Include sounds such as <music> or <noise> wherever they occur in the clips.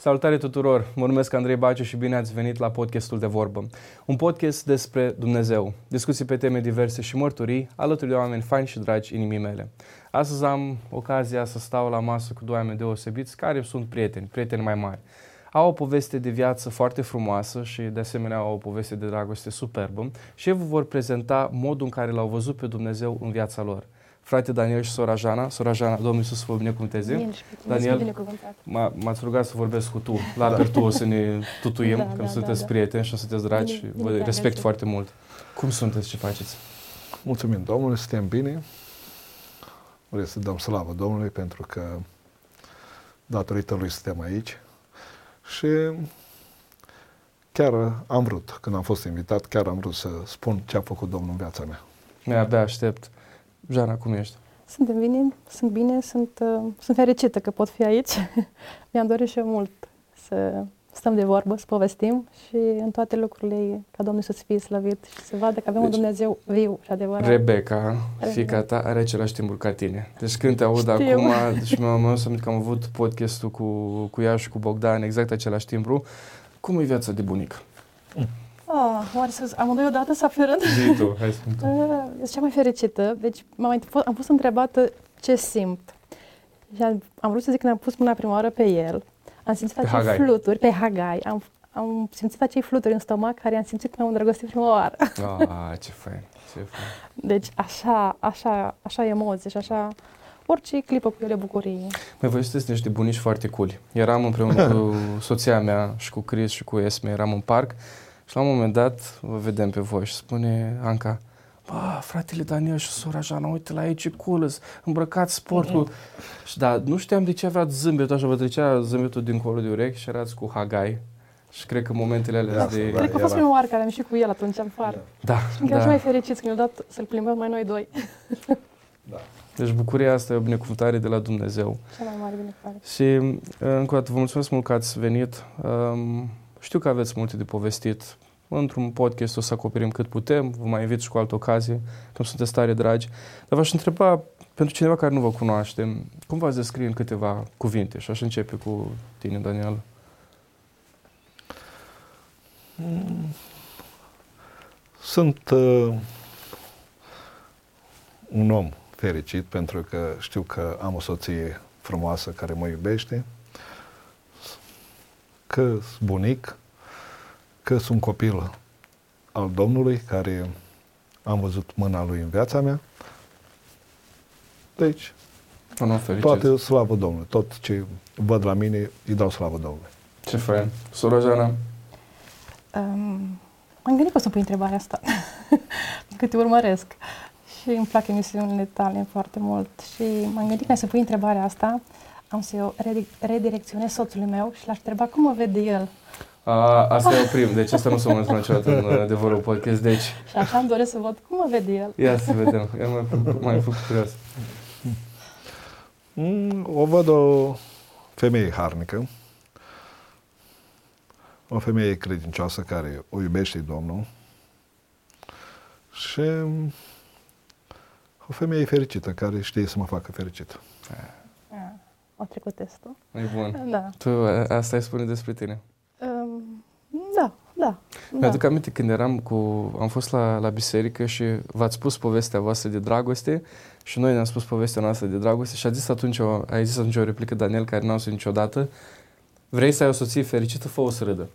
Salutare tuturor! Mă numesc Andrei Baciu și bine ați venit la podcastul de vorbă. Un podcast despre Dumnezeu, discuții pe teme diverse și mărturii alături de oameni faini și dragi inimii mele. Astăzi am ocazia să stau la masă cu doi oameni deosebiți care sunt prieteni, prieteni mai mari. Au o poveste de viață foarte frumoasă și de asemenea au o poveste de dragoste superbă și ei vă vor prezenta modul în care l-au văzut pe Dumnezeu în viața lor frate Daniel și sora Jana. Sora Jana, Domnul Iisus să vă binecuvânteze. Bine și Daniel, m-ați rugat să vorbesc cu tu, la da. apertul o să ne tutuim, da, că da, sunteți da, prieteni și sunteți dragi și vă respect mersi. foarte mult. Cum sunteți, ce faceți? Mulțumim Domnului, suntem bine. Vreau să dăm slavă Domnului pentru că datorită Lui suntem aici și chiar am vrut, când am fost invitat, chiar am vrut să spun ce a făcut Domnul în viața mea. Mi-abia aștept. Jana, cum ești? Sunt bine, sunt bine, sunt, uh, sunt fericită că pot fi aici. <laughs> Mi-am dorit și eu mult să stăm de vorbă, să povestim și în toate lucrurile ca Domnul să fie slăvit și să vadă că avem deci, un Dumnezeu viu și adevărat. Rebecca, fica ta, are același timbru ca tine. Deci când te aud Știu. acum, <laughs> deci mi-am că am avut podcastul cu, cu ea și cu Bogdan, exact același timbru. Cum e viața de bunică? Mm. Oh, oare să amândoi odată să afirând? Zi tu, hai să <laughs> uh, Sunt cea mai fericită. Deci am, am fost întrebată ce simt. Și am, am vrut să zic că am pus mâna prima oară pe el. Am simțit pe acei Hagai. fluturi, pe Hagai. Am, am simțit acei fluturi în stomac care am simțit că am îndrăgostit prima oară. Ah, ce fain, ce fain. Deci așa, așa, așa emoții și așa orice clipă cu ele bucurie. Mai voi sunteți niște bunici foarte cool. Eram împreună <laughs> cu soția mea și cu Chris și cu Esme, eram în parc și la un moment dat vă vedem pe voi și spune Anca, Bă, fratele Daniel și sora Jana, uite la aici cool, îmbrăcați sportul. Mm-hmm. Și da, nu știam de ce aveați zâmbetul așa, vă trecea zâmbetul dincolo de urechi și erați cu Hagai. Și cred că momentele alea da, de... Cred că a fost prima oară care am ieșit cu el atunci în fară. Da. Și încă da. mai fericiți că ne-au dat să-l plimbăm mai noi doi. da. Deci bucuria asta e o binecuvântare de la Dumnezeu. Cea mai mare binecuvântare. Și încă o dată vă mulțumesc mult că ați venit. Um, știu că aveți multe de povestit. Într-un podcast o să acoperim cât putem, vă mai invit și cu altă ocazie, când sunteți tare dragi. Dar v-aș întreba, pentru cineva care nu vă cunoaște, cum v-ați descrie în câteva cuvinte? Și aș începe cu tine, Daniel. Sunt uh, un om fericit pentru că știu că am o soție frumoasă care mă iubește, că sunt bunic, că sunt copil al Domnului, care am văzut mâna lui în viața mea. Deci, toate slavă Domnului. Tot ce văd la mine, îi dau slavă Domnului. Ce fain. Sora Jana? Um, am gândit că o să pui întrebarea asta, <laughs> cât te urmăresc. Și îmi plac emisiunile tale foarte mult. Și m-am gândit că să pui întrebarea asta, am să o redirecționez soțului meu și l-aș întreba cum mă vede el a, asta e o prim, deci asta nu s-a mai niciodată în uh, adevărul podcast, deci... Și așa îmi doresc să văd cum mă vede el. Ia să vedem, ia mai, mai făcut curios. Mm, o văd o femeie harnică, o femeie credincioasă care o iubește Domnul și o femeie fericită care știe să mă facă fericit. O trecut testul. E bun. Da. Tu asta ai spune despre tine. Da, da. Mi-aduc da. aminte când eram cu, am fost la, la biserică și v-ați spus povestea voastră de dragoste și noi ne-am spus povestea noastră de dragoste și a zis atunci o, a zis atunci o replică Daniel care n-am auzit niciodată Vrei să ai o soție fericită, fă o să râdă.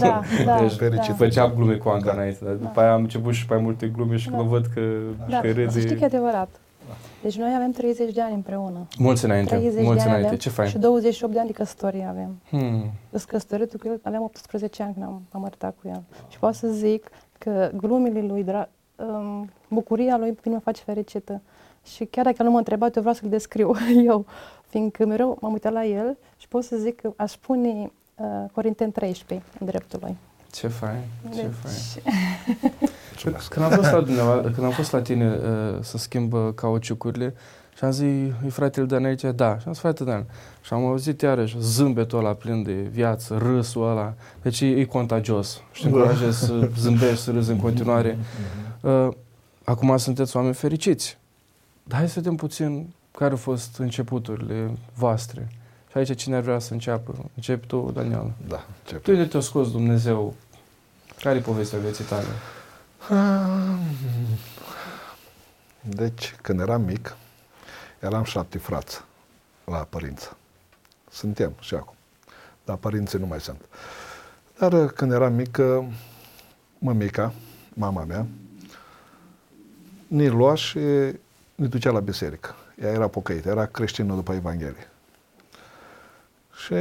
Da, da, deci, fericit. Da. Făceam glume cu Anca da. înainte, dar după da. aia am început și mai multe glume și da. când văd că, da. că râde... Știi că e adevărat. Deci noi avem 30 de ani împreună. Mulți înainte, 30 mulți de înainte, ce fain. Și 28 de ani de căsătorie avem. Hmm. Sunt căsătorit cu el, aveam 18 ani când am, am arătat cu el. Și pot să zic că glumile lui, dra- um, bucuria lui pe mine mă face fericită. Și chiar dacă nu mă întrebat, eu vreau să-l descriu <laughs> eu, fiindcă mereu m-am uitat la el și pot să zic că aș pune uh, Corinteni 13 în dreptul lui. Ce fain, ce deci... fain. <laughs> Când am fost la, când am fost la tine uh, să schimbă cauciucurile, și am zis, e fratele Dan aici? Da. Și am zis, frate Dan. Și am auzit iarăși zâmbetul ăla plin de viață, râsul ăla. Deci e, e contagios. Și te încurajez să <laughs> zâmbești, să râzi în continuare. Uh, acum sunteți oameni fericiți. Dar hai să vedem puțin care au fost începuturile voastre. Și Și aici cine ar vrea să înceapă? Încep tu, Daniel. Da, încep. Tu de te-a scos Dumnezeu? Care e povestea vieții tale? Deci, când eram mic, eram șapte frați la părinți. Suntem și acum. Dar părinții nu mai sunt. Dar uh, când eram mic, uh, mămica, mama mea, ne lua și ne ducea la biserică. Ea era pocăită, era creștină după Evanghelie. Și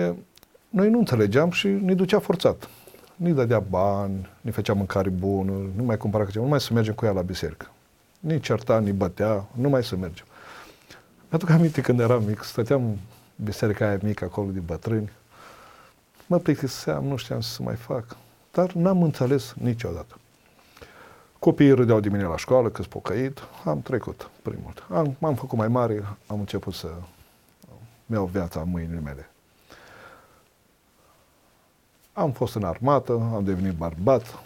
noi nu înțelegeam și ne ducea forțat. Ne dădea bani, ne făcea mâncare bună, nu mai cumpăra ceva, nu mai să mergem cu ea la biserică. Ni certa, ni bătea, nu mai să mergem. Mi-aduc aminte când eram mic, stăteam biserica aia mică acolo de bătrâni, mă plictiseam, nu știam să mai fac, dar n-am înțeles niciodată. Copiii râdeau de mine la școală, că pocăit, am trecut primul. Am, m-am făcut mai mare, am început să mi-au viața în mâinile mele. Am fost în armată, am devenit bărbat.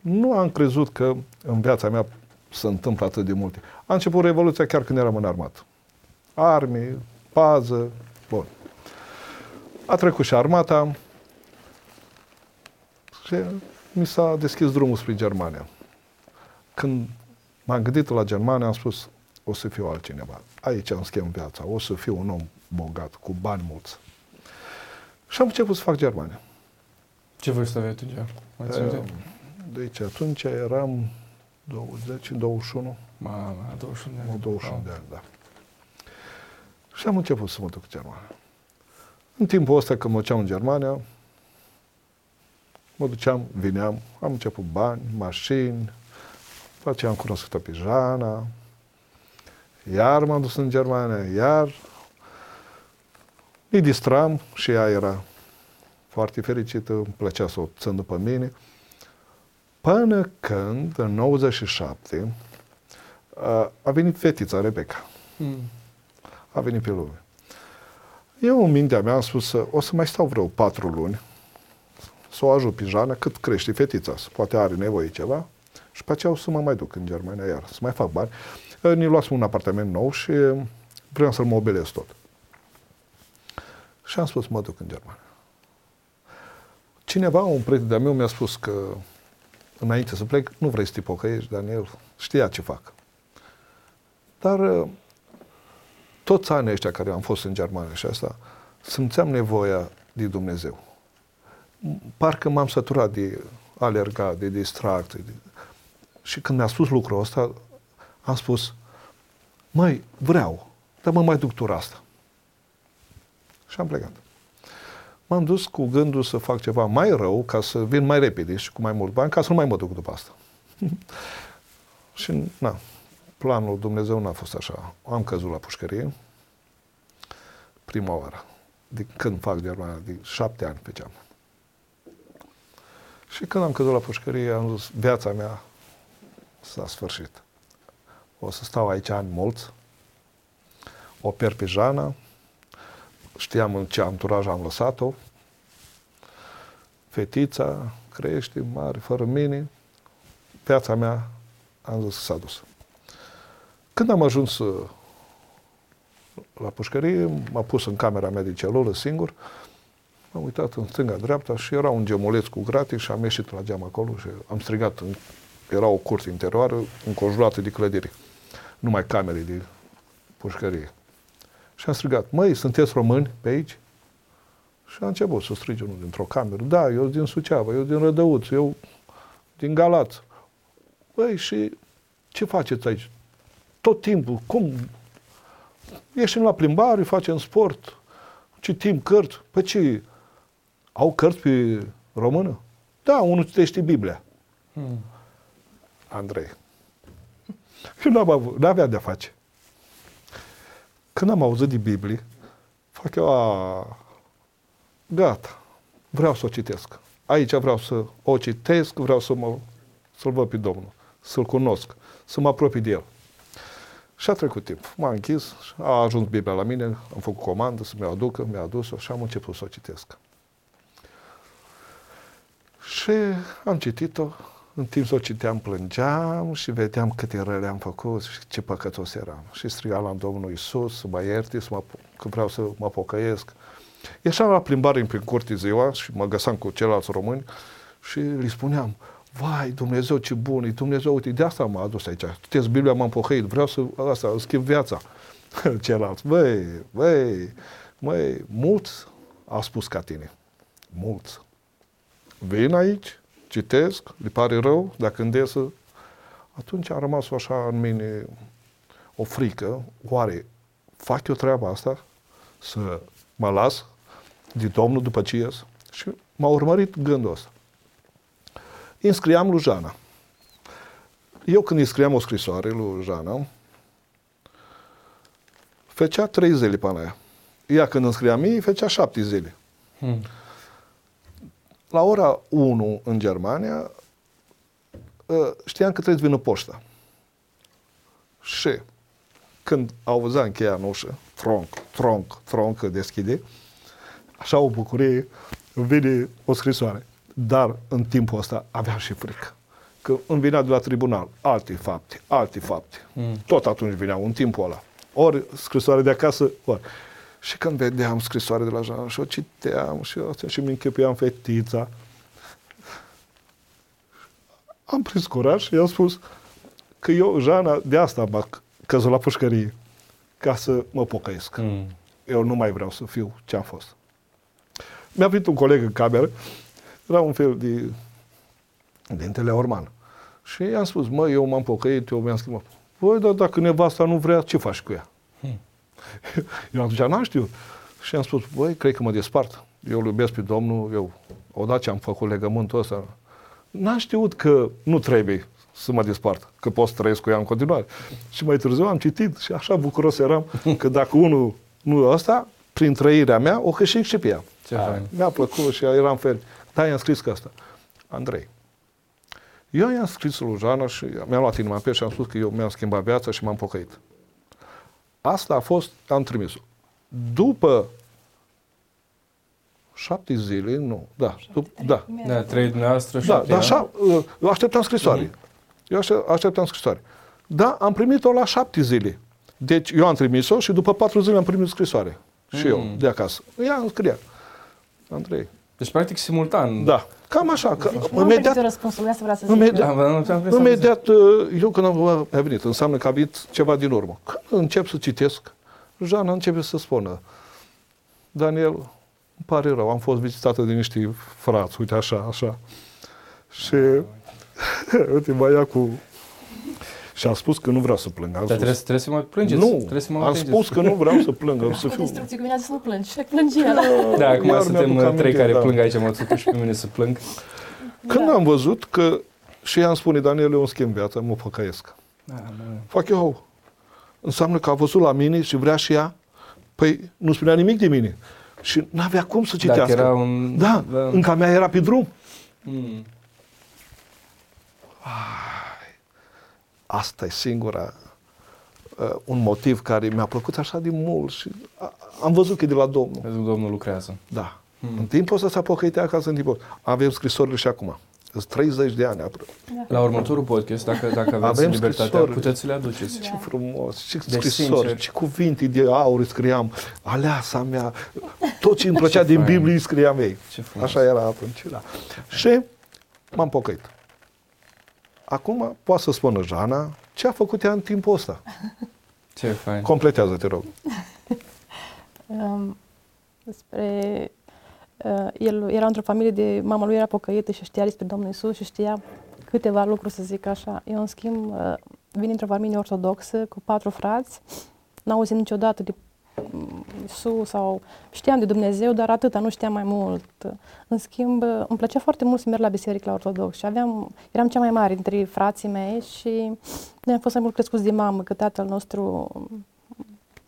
Nu am crezut că în viața mea se întâmplă atât de multe. A început Revoluția chiar când eram în armată. Armii, pază, bun. A trecut și armata și mi s-a deschis drumul spre Germania. Când m-am gândit la Germania, am spus, o să fiu altcineva. Aici îmi schimb viața, o să fiu un om bogat, cu bani mulți. Și am început să fac Germania. Ce vârstă aveai atunci? Mai ții minte? Deci atunci eram 20, 21, Mama, 21 de ani. 21 de ani, da. Și am început să mă duc în Germania. În timpul ăsta când mă duceam în Germania, mă duceam, vineam, am început bani, mașini, după aceea am cunoscut-o pe Jana, iar m-am dus în Germania, iar îi distram și ea era foarte fericită, îmi plăcea să o țin după mine. Până când, în 97, a- a venit fetița, Rebecca. Mm. A venit pe lume. Eu, în mintea mea, am spus, o să mai stau vreo patru luni, să o ajut pe Jana, cât crește fetița, să poate are nevoie ceva, și pe aceea o să mă mai duc în Germania iar, să mai fac bani. Ne luasem un apartament nou și vreau să-l mobilez tot. Și am spus, mă duc în Germania. Cineva, un prieten de-a meu, mi-a spus că înainte să plec, nu vrei să te pocăiești, Daniel, știa ce fac. Dar uh, toți anii ăștia care am fost în Germania și asta, simțeam nevoia de Dumnezeu. Parcă m-am săturat de alergat, de distracție. De... Și când mi-a spus lucrul ăsta, am spus, măi, vreau, dar mă mai duc tura asta. Și am plecat. M-am dus cu gândul să fac ceva mai rău, ca să vin mai repede și cu mai mult bani, ca să nu mai mă duc după asta. <laughs> și, na, planul Dumnezeu n-a fost așa. Am căzut la pușcărie, prima oară. De când fac Germania, de șapte ani pe geam. Și când am căzut la pușcărie, am zis, viața mea s-a sfârșit. O să stau aici ani mulți, o pierd pe Jana, știam în ce anturaj am lăsat-o, fetița crește mare, fără mine, viața mea, am zis, s-a dus. Când am ajuns uh, la pușcărie, m-a pus în camera mea de celulă singur, m-am uitat în stânga-dreapta și era un gemuleț cu gratis și am ieșit la geam acolo și am strigat. În, era o curte interioară înconjurată de clădiri, numai camere de pușcărie. Și am strigat, măi, sunteți români pe aici? Și a început să strige unul dintr-o cameră. Da, eu sunt din Suceava, eu din Rădăuț, eu din Galați. Băi, și ce faceți aici? Tot timpul, cum? Ieșim la plimbare, facem sport, citim cărți. Păi ce, au cărți pe română? Da, unul citește Biblia. Mm. Andrei. <laughs> Eu n-am avut, n-avea de-a face. Când am auzit de Biblie, fac eu, a, gata, vreau să o citesc. Aici vreau să o citesc, vreau să mă, să-L văd pe Domnul, să-L cunosc, să mă apropii de El. Și a trecut timp. M-a închis, a ajuns Biblia la mine, am făcut comandă să mi-o aducă, mi-a adus-o și am început să o citesc. Și am citit-o, În timp ce o citeam, plângeam și vedeam câte răle am făcut și ce păcătos eram. Și strigam la Domnul Iisus să mă ierte, să mă, că vreau să mă pocăiesc. Ieșeam la plimbare prin curte ziua și mă găsam cu ceilalți români și îi spuneam, vai, Dumnezeu ce bun e, Dumnezeu, uite, de asta m-a adus aici. Citeți Biblia, m-am pocăit, vreau să, asta, îmi schimb viața. <laughs> Celălalt, băi, băi, măi, mulți au spus ca tine. Mulți. Vin aici, citesc, le pare rău, dacă îndesă, atunci a rămas așa în mine o frică, oare fac eu treaba asta? Să mă las de Domnul după ce ies? Și m-a urmărit gândul ăsta. Înscriam lui Jana. Eu când îi scriam o scrisoare lui Jana, făcea trei zile până aia. Ea când îmi scria mie, făcea șapte zile. Hmm. La ora 1 în Germania, ă, știam că trebuie să vină poșta. Și când auzea încheia în ușă, tronc, tronc, tronc, deschide, așa o bucurie, vine o scrisoare. Dar în timpul ăsta aveam și frică. Că îmi vinea de la tribunal alte fapte, alte fapte. Mm. Tot atunci vineau, în timpul ăla. Ori scrisoare de acasă, ori. Și când vedeam scrisoare de la Jean și o citeam și, astea, și mi închipuiam fetița, am prins curaj și i-am spus că eu, Jana, de asta m-a căzut la pușcărie, ca să mă pocăiesc. Mm. Eu nu mai vreau să fiu ce am fost. Mi-a venit un coleg în cameră, era un fel de dintele Orman. Și i-am spus, mă, eu m-am pocăit, eu mi-am schimbat. Voi, dar dacă nevasta nu vrea, ce faci cu ea? Hmm. <laughs> Eu atunci n-am știut. Și am spus, băi, cred că mă despart. Eu îl iubesc pe Domnul, eu, odată ce am făcut legământul ăsta, n-am știut că nu trebuie să mă despart, că pot să trăiesc cu ea în continuare. Și mai târziu am citit și așa bucuros eram că dacă unul nu ăsta, prin trăirea mea, o câștig și pe ea. Ce fain. Mi-a plăcut și eram fel. Da, i-am scris că asta. Andrei, eu i-am scris lui Jana și mi-am luat inima pe și am spus că eu mi-am schimbat viața și m-am pocăit. Asta a fost, am trimis-o. După șapte zile, nu, da, dup- da. Da, trei dumneavoastră, Da, șapte, dar așa, uh, eu așteptam scrisoare. Mhm. Eu aștept, așteptam scrisoare. Da, am primit-o la șapte zile. Deci eu am trimis-o și după patru zile am primit scrisoare. Și eu, Mm. de acasă. Ea îmi scria. Andrei. Deci, practic, simultan. Da, cam așa. Că, Deci nu am primit imediat, răspunsul, asta vrea să zic. Imediat. Da, bă, nu ți-am crezut. imediat, uh, eu când am a venit, înseamnă că a venit ceva din urmă. Când încep să citesc, Jana începe să spună, Daniel, îmi pare rău, am fost vizitată de niște frați, uite așa, așa. Și, <laughs> uite, mai ia cu... Și am spus că nu vreau să plâng. Am Dar trebuie, spus, trebuie să mă plângeți. nu, trebuie să mă am atingeți. spus că nu vreau să plâng, am să Cu fiu... instrucții cu mine a zis să nu plângi. Și plânge el. Da, acum Iar suntem mi-aduc uh, trei aminte, care da. plâng aici, mă țucă și pe mine să plâng. Când am văzut că și ea îmi spune, Daniel, eu îmi schimb viața, mă păcăiesc. Da, mă. Fac eu. Înseamnă că a văzut la mine și vrea și ea. Păi nu spunea nimic de mine. Și n-avea cum să Dacă citească. era un... Da, încă a mea era pe drum. Mm. Asta e singura uh, un motiv care mi-a plăcut așa de mult și a, am văzut că e de la Domnul. Vezi că Domnul lucrează. Da. În timpul ăsta s-a pocăit acasă în timpul ăsta. Avem scrisorile și acum. Sunt 30 de ani. aproape. La următorul podcast, dacă, dacă aveți Avem libertatea, scrisori. puteți să le aduceți. Ce frumos, ce Deci, scrisori, sincer. ce cuvinte de aur scriam, aleasa mea, tot ce îmi plăcea din fain. Biblie îi scriam ei. Ce frumos. Așa era atunci, da. Și m-am pocăit. Acum poate să spună Jana ce a făcut ea în timpul ăsta. <laughs> Ce fain. Completează, te rog. Um, despre... Uh, el era într-o familie de... Mama lui era pocăită și știa despre Domnul Isus și știa câteva lucruri, să zic așa. Eu, în schimb, uh, vin într-o familie ortodoxă cu patru frați. N-au auzit niciodată de mm, Isus sau știam de Dumnezeu, dar atâta, nu știam mai mult. În schimb, uh, îmi plăcea foarte mult să merg la biserică la ortodox și aveam, eram cea mai mare dintre frații mei și noi am fost mai mult crescuți de mamă, că tatăl nostru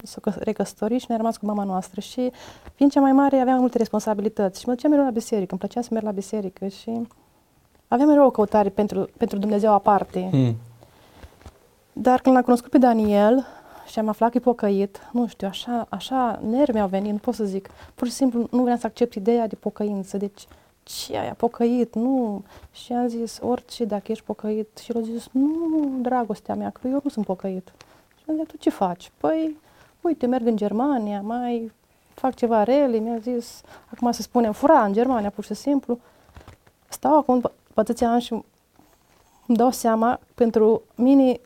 s-a căs- recăsătorit și ne-a rămas cu mama noastră și fiind cea mai mare aveam mai multe responsabilități și mă duceam mereu la biserică, îmi plăcea să merg la biserică și aveam mereu o căutare pentru, pentru Dumnezeu aparte. Mm. Dar când l-am cunoscut pe Daniel și am aflat că e pocăit, nu știu, așa, așa nervi mi-au venit, nu pot să zic. Pur și simplu nu vreau să accept ideea de pocăință. Deci ce ai pocăit, nu. Și am zis, orice, dacă ești pocăit. Și el a zis, nu, dragostea mea, că eu nu sunt pocăit. Și am zis, tu ce faci? Păi, uite, merg în Germania, mai fac ceva rele, mi-a zis, acum să spunem, fura în Germania, pur și simplu. Stau acum pe atâția ani și îmi dau seama, pentru mine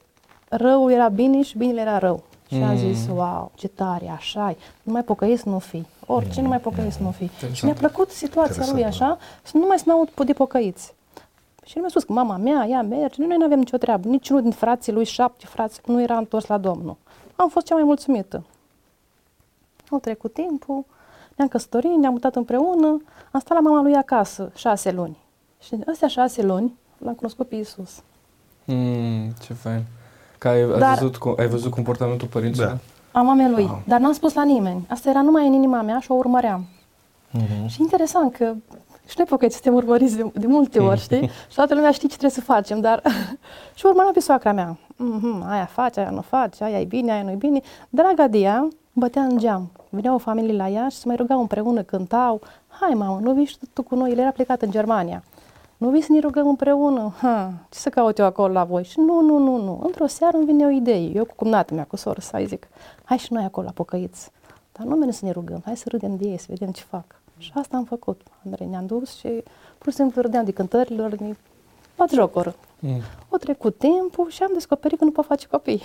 răul era bine și binele era rău. Și am zis, Mm. wow, ce tare, așa -i. Nu mai pocăiți, nu fi. Orice, nu mai pocăiți, nu fi. Și Interesant. mi-a plăcut situația lui Interesant, așa, să nu mai să n-aud de pocăiți. Și el mi-a spus că mama mea, ea merge, noi nu avem nicio treabă. Niciunul din frații lui, șapte frați, nu era întors la Domnul. Am fost cea mai mulțumită. Au trecut timpul, ne-am căsătorit, ne-am mutat împreună, am stat la mama lui acasă șase luni. Și în astea șase luni l-am cunoscut pe Iisus. Mm, ce fain. Că ai, ai, Dar- văzut, cu- ai văzut comportamentul părinților? Da. A mamei lui, dar n-am spus la nimeni. Asta era numai în inima mea și o urmăream. Și interesant că și noi pocăiți suntem urmăriți de, de multe ori, știi? <laughs> Și toată lumea știe ce trebuie să facem, dar <laughs> și urmăream pe soacra mea. Mm-hmm, aia face, aia nu face, aia e bine, aia nu e bine. Draga de ea bătea în geam. Veneau o familie la ea și se mai rugau împreună, cântau. Hai, mamă, nu vii și tu cu noi? El era plecat în Germania. Nu vii să ne rugăm împreună? Ha, ce să caut eu acolo la voi? Și nu, nu, nu, nu. Într-o seară îmi vine o idee. Eu cu cumnată mea, cu soră, să zic, hai și noi acolo la pocăiți. Dar nu mergem să ne rugăm, hai să râdem de ei, să vedem ce fac. Și asta am făcut, Andrei. Ne-am dus și pur și simplu râdeam de cântărilor, de bat jocură. Mm. O trecut timpul și am descoperit că nu pot face copii.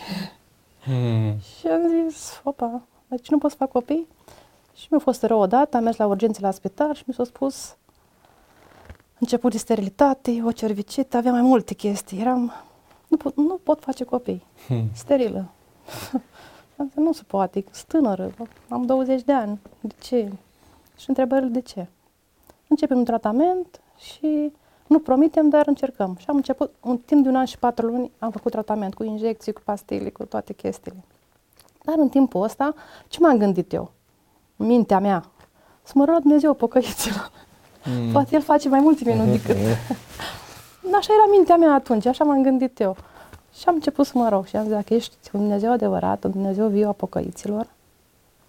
Mm. Și am zis, opa, deci nu pot să fac copii? Și mi-a fost rău odată, am mers la urgențe la spital și mi s-a spus început de sterilitate, o cervicită, aveam mai multe chestii. Eram, nu pot, nu pot face copii, Hmm. sterilă. <laughs> am zis, nu se poate, sunt tânără, am 20 de ani, de ce? Și întrebările de ce? Începem un tratament și nu promitem, dar încercăm. Și am început, un timp de un an și patru luni, am făcut tratament cu injecții, cu pastile, cu toate chestiile. Dar în timpul ăsta, ce m-am gândit eu? În mintea mea, să mă rog Dumnezeu pocăiților. Mm. Poate El face mai multe minuni decât... <laughs> Așa era mintea mea atunci, așa m-am gândit eu. Și am început să mă rog și am zis, dacă ești un Dumnezeu adevărat, un Dumnezeu viu a pocăiților,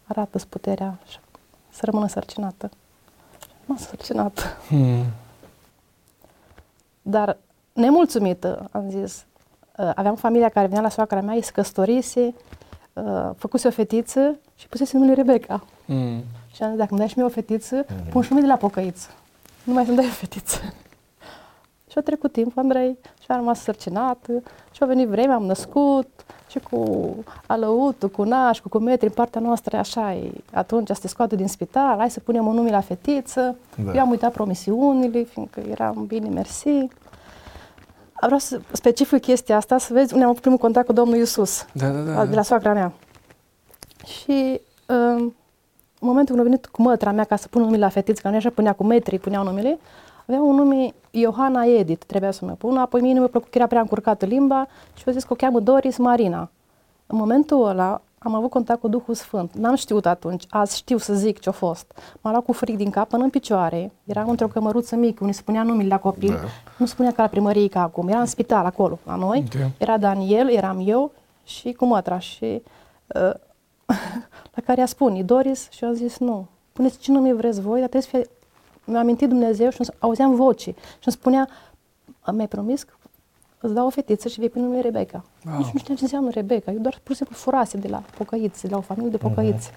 arată-ți puterea și să rămână sărcinată. M-am sărcinată. Mm. Dar nemulțumită, am zis, uh, aveam familia care venea la soacra mea, îi se căsătorise, uh, făcuse o fetiță și pusese numele Rebecca. Mm. Și am zis, dacă îmi dai și mie o fetiță, pun și nume de la pocăiță. Nu mai să-mi dai o fetiță. și a trecut timp, Andrei, și am rămas sărcinată, și a venit vremea, am născut, și cu alăutul, cu naș, cu cumetri, în partea noastră, așa e, atunci să te scoate din spital, hai să punem un nume la fetiță. Da. Eu am uitat promisiunile, fiindcă eram bine, mersi. Vreau să specific chestia asta, să vezi unde am avut primul contact cu Domnul Iisus Da, da, da. la- de la soacra mea. Și um, în momentul când a venit cu mătra mea ca să pun numele la fetiță, că nu așa punea cu metri, puneau numele, avea un nume Johanna Edith, trebuia să mă pun, apoi mie nu mi-a plăcut că era prea încurcată limba și eu zis că o cheamă Doris Marina. În momentul ăla am avut contact cu Duhul Sfânt. N-am știut atunci, azi știu să zic ce-a fost. M-a luat cu fric din cap până în picioare, eram într-o cămăruță mică, unde se punea numele la copil, Da. nu spunea ca la primărie ca acum, era în spital acolo, la noi, Ok. era Daniel, eram eu și cu mătra și uh, <laughs> la care a spune, Doris, și eu am zis nu, puneți ce nume vreți voi, dar trebuie să fie, mi-a amintit Dumnezeu și îmi- auzeam voci și îmi spunea, mi-ai promis că îți dau o fetiță și vei pune numele Rebecca. Wow. Nici nu știam ce înseamnă Rebecca, eu doar pur și simplu furase de la pocăiți, de la o familie de pocăiți.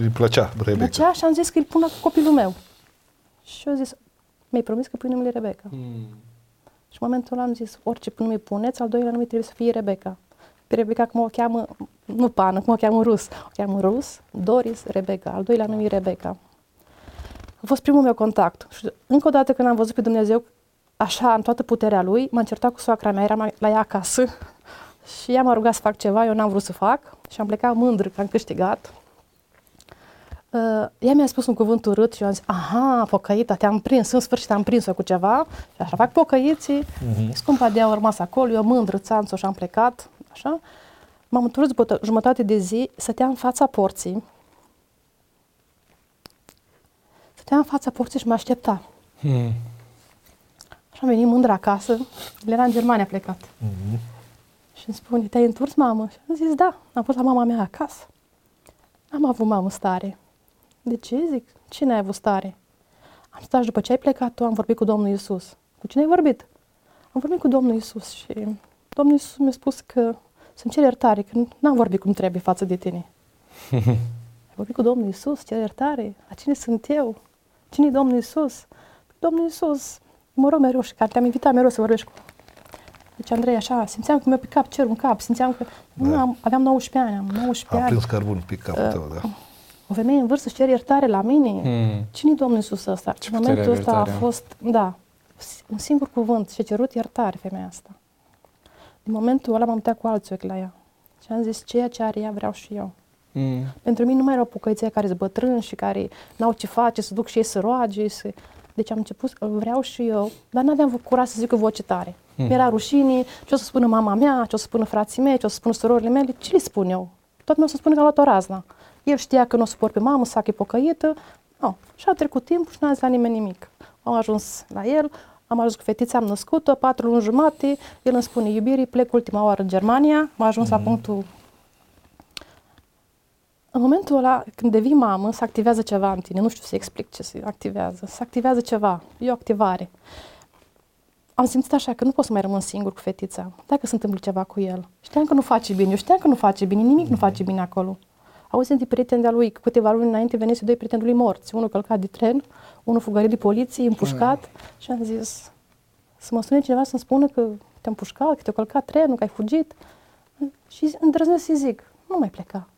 Îi plăcea Rebecca. Plăcea și am zis că îl pun la copilul meu. Și eu zis, mi-ai promis că pui numele Rebecca. Mm. Și în momentul ăla am zis, orice nume puneți, al doilea nume trebuie să fie Rebecca. Pe Rebecca, cum o cheamă, nu pană, cum o cheamă rus. O cheamă rus, Doris, Rebecca. Al doilea nume e Rebecca. A fost primul meu contact. Și încă o dată când am văzut pe Dumnezeu, așa, în toată puterea Lui, m-am certat cu soacra mea, eram la ea acasă <laughs> și ea m-a rugat să fac ceva, eu n-am vrut să fac și am plecat mândră că am câștigat. Uh, ea mi-a spus un cuvânt urât și eu am zis, aha, pocăita, te-am prins, în sfârșit am prins-o cu ceva și așa fac pocăiții. Uh-huh. Scumpa de ea a rămas acolo, eu mândră, țanțo și am plecat, așa. M-am întors după o jumătate de zi, stătea în fața porții. Stătea în fața porții și mă aștepta. Mm. Și am venit mândră acasă, el era în Germania plecat. Și îmi spune, te-ai întors, mamă? Și am zis, da, am fost la mama mea acasă. Am avut mamă stare. De ce? Zic, cine ai avut stare? Am stat și după ce ai plecat tu, am vorbit cu Domnul Isus. Cu cine ai vorbit? Am vorbit cu Domnul Isus și Domnul Isus mi-a spus că să-mi cer iertare, că n-am vorbit cum trebuie față de tine. <laughs> ai vorbit cu Domnul Isus, cer iertare. A cine sunt eu? Cine e Domnul Isus? Domnul Isus, mă rog mereu și care te-am invitat mereu să vorbești cu deci, Andrei, așa, simțeam că mi-a picat cerul în cap, simțeam că... Da. Nu, am, aveam 19 ani, am 19 A ani. prins cărbun pe capul uh, tău, da. O femeie în vârstă își cer iertare la mine. Hmm. Cine-i Domnul Iisus ăsta? Ce în momentul ăsta a fost, da, un singur cuvânt și a cerut iertare femeia asta. Din momentul ăla m-am uitat cu alți ochi la ea. Și am zis, ceea ce are ea vreau și eu. Mm. Pentru mine nu mai erau pucăiții care sunt bătrâni și care n-au ce face, să duc și ei să roage. Să... Deci am început, îl vreau și eu, dar n-aveam curaj să zic cu voce tare. Mm. Mi-era rușine, ce o să spună mama mea, ce o să spună frații mei, ce o să spună surorile mele, ce le spun eu? Tot mi-o să spună că a luat o razna. El știa că nu o suport pe mamă, să e pocăită. No. Și a trecut timpul și n-a zis la nimeni nimic. Am ajuns la el, am ajuns cu fetița, am născut-o, patru luni jumate, el îmi spune, iubirii, plec ultima oară în Germania, am ajuns mm. la punctul în momentul ăla, când devii mamă, se activează ceva în tine. Nu știu să explic ce se activează. Se activează ceva. E o activare. Am simțit așa că nu pot să mai rămân singur cu fetița. Dacă se întâmplă ceva cu el. Știam că nu face bine. Eu știam că nu face bine. Nimic nu face bine acolo. Auzim de prieteni de-a lui, câteva luni înainte venise doi prieteni lui morți. Unul călcat de tren, unul fugărit de poliție, împușcat. Mm. Și am zis, să mă sune cineva să-mi spună că te-am pușcat, că te-a călcat trenul, că ai fugit. Și îndrăznesc să zic, nu mai pleca.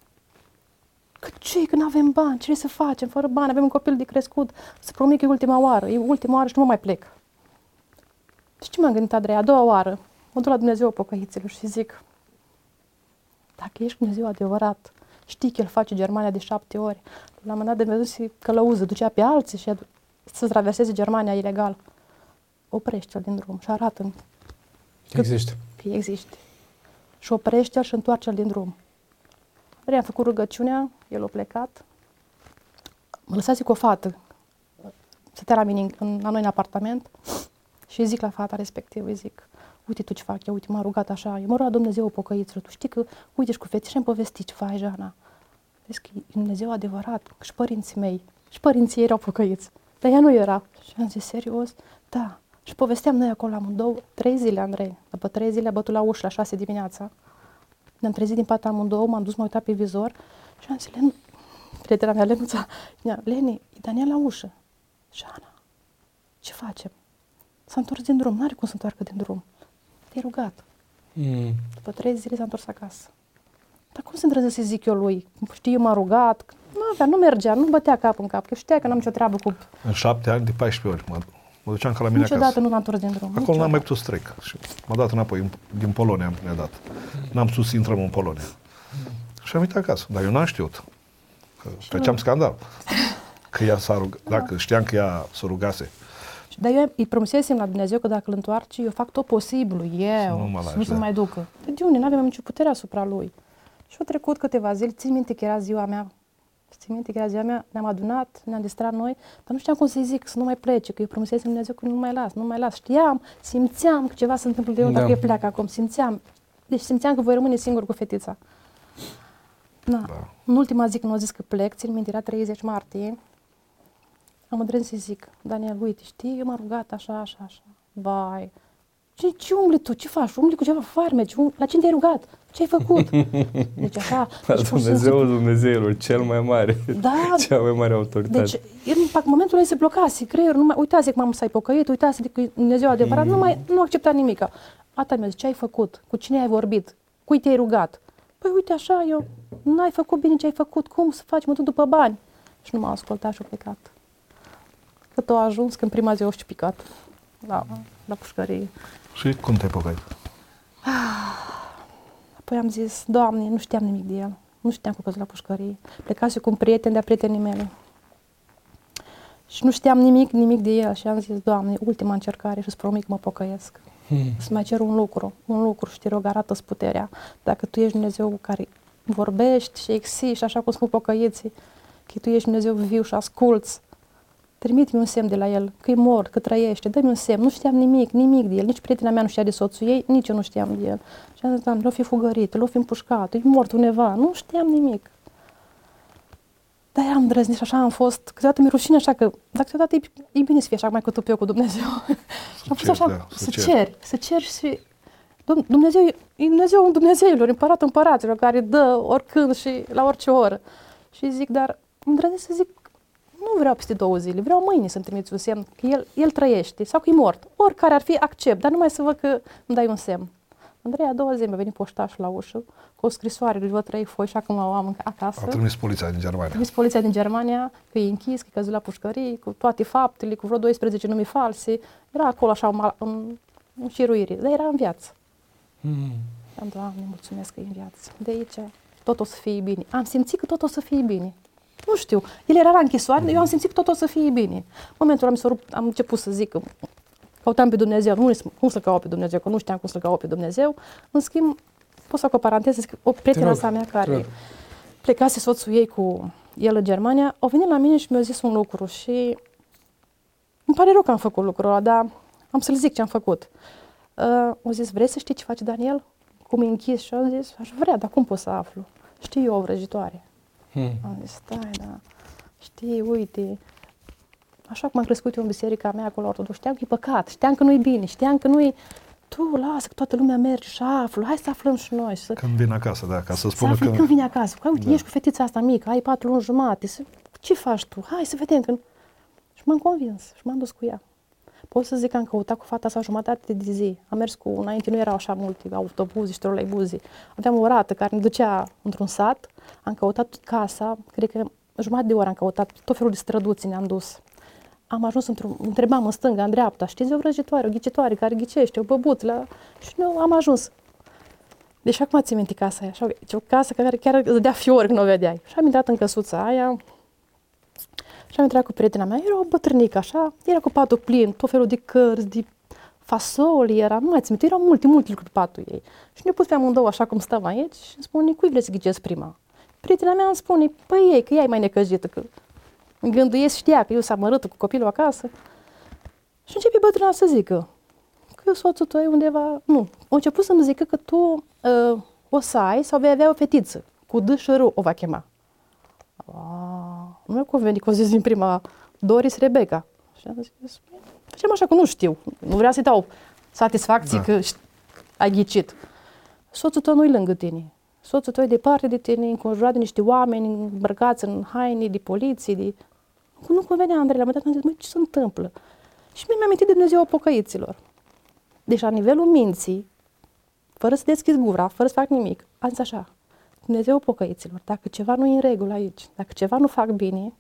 Că ce că nu avem bani, ce să facem fără bani, avem un copil de crescut, să promit că e ultima oară, e ultima oară și nu mai plec. Și ce m-am gândit, Andrei, a doua oară, mă duc la Dumnezeu pocăiților și zic, dacă ești Dumnezeu adevărat, știi că el face Germania de șapte ori, la un moment dat de Dumnezeu se călăuză, ducea pe alții și să traverseze Germania ilegal. Oprește-l din drum și arată că există. Că există. Și oprește-l și întoarce-l din drum. Andrei a făcut rugăciunea, el a plecat. Mă lăsase cu o fată. Stătea la mine în, la noi în apartament și îi zic la fata respectivă, îi zic, uite tu ce fac eu, uite m-a rugat așa, eu mă rog la Dumnezeu pocăiților, tu știi că, uite și cu feții și am povestit ce faci, Jana. Vezi că e Dumnezeu adevărat, că și părinții mei, și părinții ei erau pocăiți, dar ea nu era. Și am zis, serios? Da. Și povesteam noi acolo amândouă, trei zile, Andrei. După trei zile a bătut la ușă la șase dimineața. Ne-am trezit din pat amândouă, m-am dus, m-am uitat pe vizor și am zis, Len, prietena mea, Lenuța, Leni, e Daniel la ușă. Și Ana, ce facem? S-a întors din drum, n-are cum să întoarcă din drum. Te-ai rugat. Mm. După trei zile s-a întors acasă. Dar cum se îndrăzesc să zic eu lui? Știi, eu m-a rugat. Nu avea, nu mergea, nu bătea cap în cap, că știa că n-am nicio treabă cu... În șapte ani, de 14 ori, mă, mă duceam ca la mine Niciodată acasă. nu m-am întors din drum. Acolo n-am mai putut să trec. Și m-a dat înapoi, din Polonia mi-a dat. N-am sus să intrăm în Polonia. Și am uitat acasă. Dar eu n-am știut. Că făceam scandal. Că ea s-a rugat, dacă știam că ea s-a rugase. Dar eu îi promisesem la Dumnezeu că dacă îl întoarce, eu fac tot posibilul, eu, să nu, mă lași, nu se da. mai ducă. De unde? Nu avem nicio putere asupra lui. Și au trecut câteva zile, țin minte că era ziua mea, țin minte că era ziua mea, ne-am adunat, ne-am distrat noi, dar nu știam cum să-i zic, să nu mai plece, că eu promisesem Dumnezeu că nu mai las, nu mai las. Știam, simțeam că ceva se întâmplă de eu da. dacă e pleacă acum, simțeam. Deci simțeam că voi rămâne singur cu fetița. Da. da. În ultima zi când au zis că plec, țin minte, era 30 martie, am îndrăznit să zic, Daniel, uite, știi, eu m-am rugat așa, așa, așa. Vai, ce, ce umbli tu? Ce faci? Umbli cu ceva farmeci? Um, la cine te-ai rugat? Ce ai făcut? <laughs> Deci așa... La deci, Dumnezeul Dumnezeilor, cel mai mare. Da. <laughs> Cea mai mare autoritate. Deci, el, în momentul ăla se blocase creierul, nu mai, uitase că m-am să-i pocăit, uitase că Dumnezeu <laughs> adevărat, mm. nu mai, nu accepta nimic. Ata mi-a zis, ce ai făcut? Cu cine ai vorbit? Cui te-ai rugat? Păi uite așa, eu, n-ai făcut bine ce ai făcut, cum să faci, mă duc după bani. Și nu m-a ascultat și a plecat. Cât a ajuns când prima zi o picat la, la pușcărie. Și cum te-ai pocăit? Apoi am zis, Doamne, nu știam nimic de el. Nu știam că la pușcărie. Plecase cu un prieten de-a prietenii mele. Și nu știam nimic, nimic de el. Și am zis, Doamne, ultima încercare și îți promit că mă pocăiesc. Hmm. Să mai cer un lucru, un lucru și te rog, arată puterea. Dacă Tu ești Dumnezeu care vorbești și existi, așa cum spun pocăieții, că Tu ești Dumnezeu viu și asculți, trimite-mi un semn de la el, că e mort, că trăiește, dă-mi un semn. Nu știam nimic, nimic de el, nici prietena mea nu știa de soțul ei, nici eu nu știam de el. Și am zis, doamne, l-o fi fugărit, l-o fi împușcat, e mort undeva, nu știam nimic. dar eram îndrăznit și așa am fost, câteodată mi-e rușine așa că, dar câteodată e, e bine să fie așa mai cu eu cu Dumnezeu. Să <laughs> am fost ceri, așa, da, să să ceri. ceri, să ceri și Dom- Dumnezeu, e Dumnezeu Dumnezeilor, împărat împăraților, care dă oricând și la orice oră. Și zic, dar îndrăznesc să zic, nu vreau peste două zile, vreau mâine să-mi trimiți un semn că el, el trăiește sau că e mort. Oricare ar fi, accept, dar numai să văd că îmi dai un semn. Andrei, a doua zi mi-a venit poștașul la ușă cu o scrisoare de vreo trei foși și acum o am în- acasă. A trimis poliția din Germania. Trimis poliția din Germania că e închis, că e căzut la pușcării, cu toate faptele, cu vreo 12 nume false. Era acolo așa un, mal- un, un șiruire, dar era în viață. Mm. Am, Doamne, mulțumesc că e în viață. De aici tot o să fie bine. Am simțit că tot o să fie bine. Nu știu, el era la închisoare, eu am simțit că tot o să fie bine. În momentul ăla mi s-a rupt, am început să zic că căutam pe Dumnezeu, nu știu cum să caut pe Dumnezeu, că nu știam cum să caut pe Dumnezeu. În schimb, pot să fac o paranteză, zic, o prietena rog, sa mea te care rog. plecase soțul ei cu el în Germania, au venit la mine și mi-a zis un lucru și îmi pare rău că am făcut lucrul ăla, dar am să-l zic ce am făcut. Uh, au zis, vrei să știi ce face Daniel? Cum e închis? Și am zis, aș vrea, dar cum pot să aflu? Știi eu o vrăjitoare. Mm. Am zis, stai, da, știi, uite, așa cum am crescut eu în biserica mea acolo ortodox, știam că e păcat, știam că nu e bine, știam că nu e... Tu, lasă, că toată lumea merge și află, hai să aflăm și noi. Și să, Când vin acasă, da, ca să să spună afli că... când vine acasă. Că, uite, Da. ești cu fetița asta mică, ai patru luni jumate, să, ce faci tu? Hai să vedem. Când... Și m-am convins și m-am dus cu ea. Pot să zic că am căutat cu fata asta jumătate de zi. Am mers cu, înainte nu erau așa multe autobuze și troleibuze. Aveam o rată care ne ducea într-un sat. Am căutat tot casa, cred că jumătate de oră am căutat, tot felul de străduți ne-am dus. Am ajuns într-un, întrebam în stânga, în dreapta, știți o vrăjitoare, o ghicitoare care ghicește, o băbuță, și nu am ajuns. Deci acum ți minte casa aia, așa, o casă care chiar îți dădea fiori când o vedeai. Și am intrat în căsuța aia și am intrat cu prietena mea, era o bătrânică așa, era cu patul plin, tot felul de cărți, de fasoli, era, nu mai țin minte, erau multe, multe lucruri pe patul ei. Și ne pus pe amândouă așa cum stăm aici și îmi spune, cui vrei să ghicezi prima? Prietena mea îmi spune, păi ei, că ea e mai necăjită, că îngânduiesc știa că eu s-a mărâtă cu copilul acasă. Și începe bătrâna să zică că soțul tău e undeva... Nu, a început să-mi zică că tu uh, o să ai sau vei avea o fetiță. Cu D și R o va chema. Ah, nu mi-a convenit că o zis din prima Doris Rebecca. Și am zis, facem așa că nu știu. Nu vreau să-i dau satisfacție Da. că ș- ai ghicit. Soțul tău nu-i lângă tine. Soțul tău e departe de tine, înconjurat de niște oameni îmbrăcați în haine de poliție, de... Nu convenea Andrei, la un moment dat am zis, măi, ce se întâmplă? Și mie mi-am amintit de Dumnezeu pocăiților. Deci la nivelul minții, fără să deschid gura, fără să fac nimic, am zis așa, Dumnezeu pocăiților, dacă ceva nu e în regulă aici, dacă ceva nu fac bine,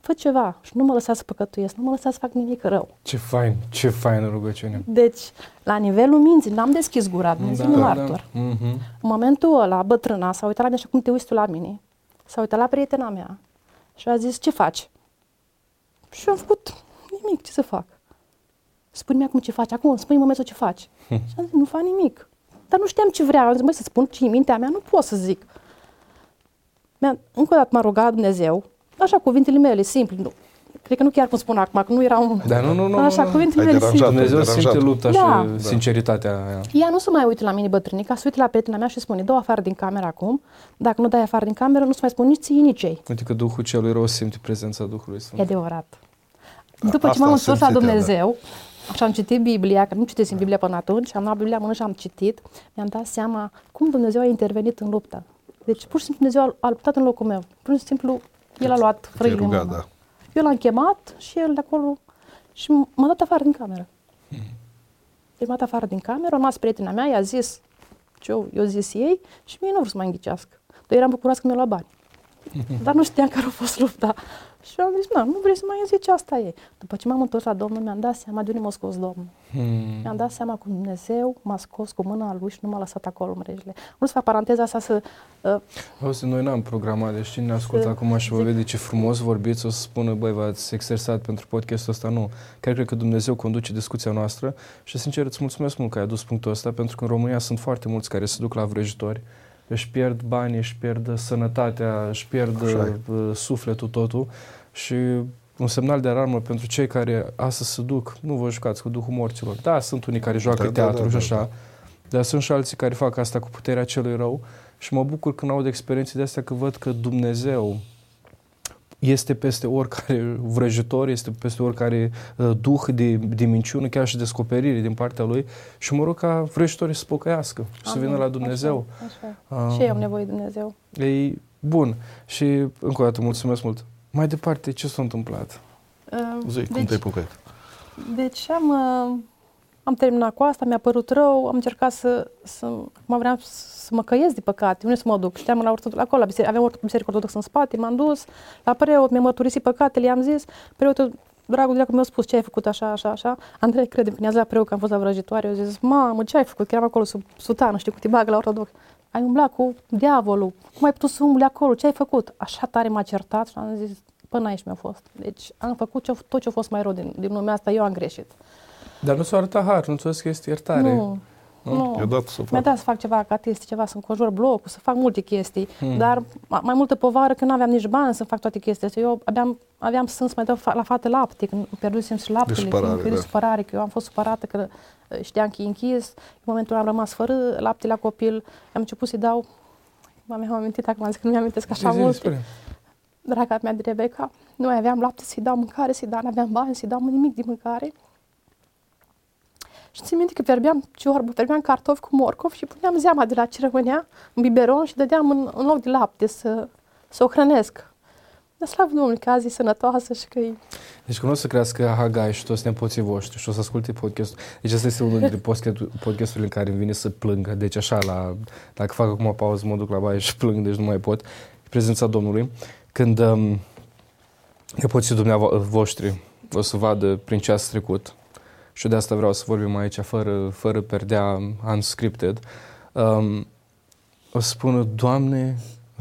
fă ceva și nu mă lăsa să păcătuiesc, nu mă lăsa să fac nimic rău. Ce fain, ce faină rugăciune. Deci, la nivelul minții, n-am deschis gura, Dumnezeu da, martor. Mhm. În momentul ăla, bătrâna s-a uitat la mine așa cum te uiți tu la mine, s-a uitat la prietena mea și a zis, ce faci? Și eu am făcut nimic, ce să fac? Spune-mi acum ce faci, acum spune-mi în momentul ce faci. <laughs> și am zis, nu fac nimic. Dar nu știam ce vreau, am zis, măi, să spun ce e în mintea mea, nu pot să zic. Mi-a, încă o dată m-a rugat Dumnezeu, așa cuvintele mele, simple, nu, cred că nu chiar cum spun acum, că nu era un... Da, nu, nu, nu. Așa, nu, nu. cuvintele Ai mele deranjat. simple. Dumnezeu deranjat. simte lupta Da. și sinceritatea aia. Ea nu se mai uită la mine bătrânica, se uită la prietena mea și spune, dă afară din cameră acum, dacă nu dai afară din cameră, nu se mai spune nici ție, nici ei. Uite că Duhul celui rău simte prezența Duhului E Sfânt. adevărat. După ce Asta m-am am întors la simțit ea, da. Dumnezeu, și am citit Biblia, că nu citesc în Biblia până atunci, am luat Biblia în mână și am citit, mi-am dat seama cum Dumnezeu a intervenit în luptă. Deci, pur și simplu, Dumnezeu a, a luptat în locul meu. Pur și simplu, El a luat Te-ai frâile în rugat, mână. da. Eu l-am chemat și el de acolo și m- m-a dat afară din cameră. Deci m-a dat afară din cameră, a rămas prietena mea, i-a zis ce eu, eu zis ei și mie nu vreau să mă înghicească. Dar eram bucuroasă că mi-a luat bani. <laughs> Dar nu știam care a fost lupta. Și am zis, nu, nu vrei să mai zici asta e. După ce m-am întors la Domnul, mi-am dat seama de unde m-a scos Domnul. Hmm. Mi-am dat seama că Dumnezeu m-a scos cu mâna lui și nu m-a lăsat acolo mrejele. Nu să fac paranteza asta să... Uh, Auzi, noi n-am programat, deci cine ne ascultă Să acum și vă zic- vede ce frumos vorbiți, o să spună, băi, v-ați exersat pentru podcastul ăsta, nu. Chiar cred că Dumnezeu conduce discuția noastră și, sincer, îți mulțumesc mult că ai adus punctul ăsta, pentru că în România sunt foarte mulți care se duc la vrăjitori, își pierd banii, își pierd sănătatea, își pierd Așa e. uh, sufletul, totul și un semnal de alarmă pentru cei care astăzi se duc, nu vă jucați cu Duhul morților. Da, sunt unii care joacă Da, da, teatru da, și da, așa, da. dar sunt și alții care fac asta cu puterea celui rău și mă bucur când aud experiențe de astea că văd că Dumnezeu este peste oricare vrăjitor, este peste oricare uh, duh de, de minciună, chiar și descoperire din partea lui și mă rog ca vrăjitorii să pocăiască și să vină la Dumnezeu. Așa, așa. Uh, și eu am nevoie de Dumnezeu. E bun. Și încă o dată mulțumesc mult. Mai departe, ce s-a întâmplat? Uh, Zic, deci, cum te-ai pocăit? Deci am, uh, am terminat cu asta, mi-a părut rău, am încercat să, să mă vreau să mă căiesc de păcate, unde să mă duc. Știam la ortodox, acolo, la biserică, aveam biserică ortodoxă în spate, m-am dus la preot, mi-am mărturisit păcatele, i-am zis, preotul, dragul dracu mi-a spus ce ai făcut așa, așa, așa. Andrei crede, când i-a zis la preot că am fost la vrăjitoare, eu zis, mamă, ce ai făcut? Că eram acolo sub sutană, știi, cu tibagă la ortodox. Ai umblat cu diavolul, cum ai putut să umbli acolo, ce ai făcut? Așa tare m-a certat și am zis, până aici mi-a fost. Deci am făcut ce, tot ce a fost mai rău din, din lumea asta, eu am greșit. Dar nu s-a arătat har, nu ți-a scris iertare. Nu, nu. Mi-a dat să fac. Mi-a dat să fac ceva ca chestii, ceva, să înconjur blocul, să fac multe chestii, hmm. dar mai multă povară că nu aveam nici bani să fac toate chestiile Eu aveam, aveam sens să mai dau la fată lapte, când pierdusem și laptele, de supărare, când, da. supărare, că eu am fost supărată că uh, știam că e închis. În momentul am rămas fără lapte la copil, am început să-i dau M-am amintit acum, am zis că nu mi-amintesc așa mult. Draga mea de Rebecca, nu mai aveam lapte să-i dau mâncare, să-i dau, nu aveam bani să-i dau nimic de mâncare. Și țin minte că fierbeam ciorbă, fierbeam cartofi cu morcov și puneam zeama de la ce rămânea în biberon și dădeam în, în loc de lapte să, să o hrănesc. Dar slavă Domnului că azi e sănătoasă și că e... Deci când o să crească Hagai și toți nepoții voștri și o să asculte podcastul, deci asta este unul dintre podcasturile în care îmi vine să plângă, deci așa, la, dacă fac acum o pauză, mă duc la baie și plâng, deci nu mai pot, prezența Domnului, când um, nepoții dumneavoastră voștri o să vadă prin ce ați trecut, și de asta vreau să vorbim aici fără, fără perdea unscripted, um, o să spună, Doamne,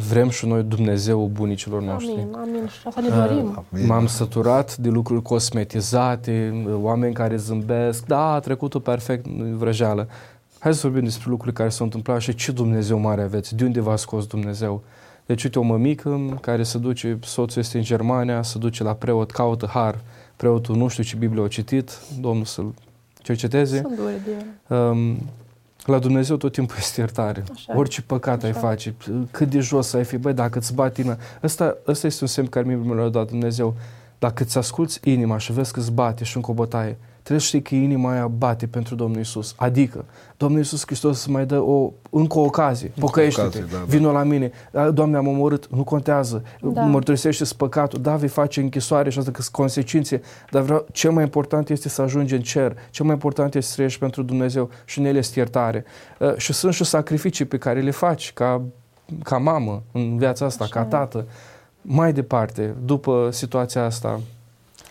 vrem și noi Dumnezeu bunicilor noștri. Amin, amin. Și asta ne dorim. Uh, m-am săturat de lucruri cosmetizate, oameni care zâmbesc, da, trecutul perfect, vrăjeală. Hai să vorbim despre lucrurile care s-au întâmplat și ce Dumnezeu mare aveți, de unde v-a scos Dumnezeu. Deci, uite, o mămică care se duce, soțul este în Germania, se duce la preot, caută har, preotul nu știu ce Biblie a citit, Domnul să-l cerceteze. Sunt dure de el. Um, la Dumnezeu tot timpul este iertare. Așa Orice păcat Așa. ai face, cât de jos ai fi, băi, dacă îți bate inima. Ăsta, ăsta este un semn care mi l-a dat Dumnezeu. Dacă îți asculți inima și vezi că îți bate și încă o bătaie, trebuie să știi că inima aia bate pentru Domnul Isus. Adică, Domnul Isus Hristos să mai dă o, încă o ocazie. Pocăiește-te, da, da. vină la mine. Doamne, am omorât, nu contează. Da. mărturisește păcatul. Da, vei face închisoare și asta că sunt consecințe. Dar vreau, cel mai important este să ajungi în cer. Cel mai important este să trăiești pentru Dumnezeu și în el este iertare. Uh, și sunt și sacrificii pe care le faci ca, ca mamă în viața asta, Așa. ca tată. Mai departe, după situația asta,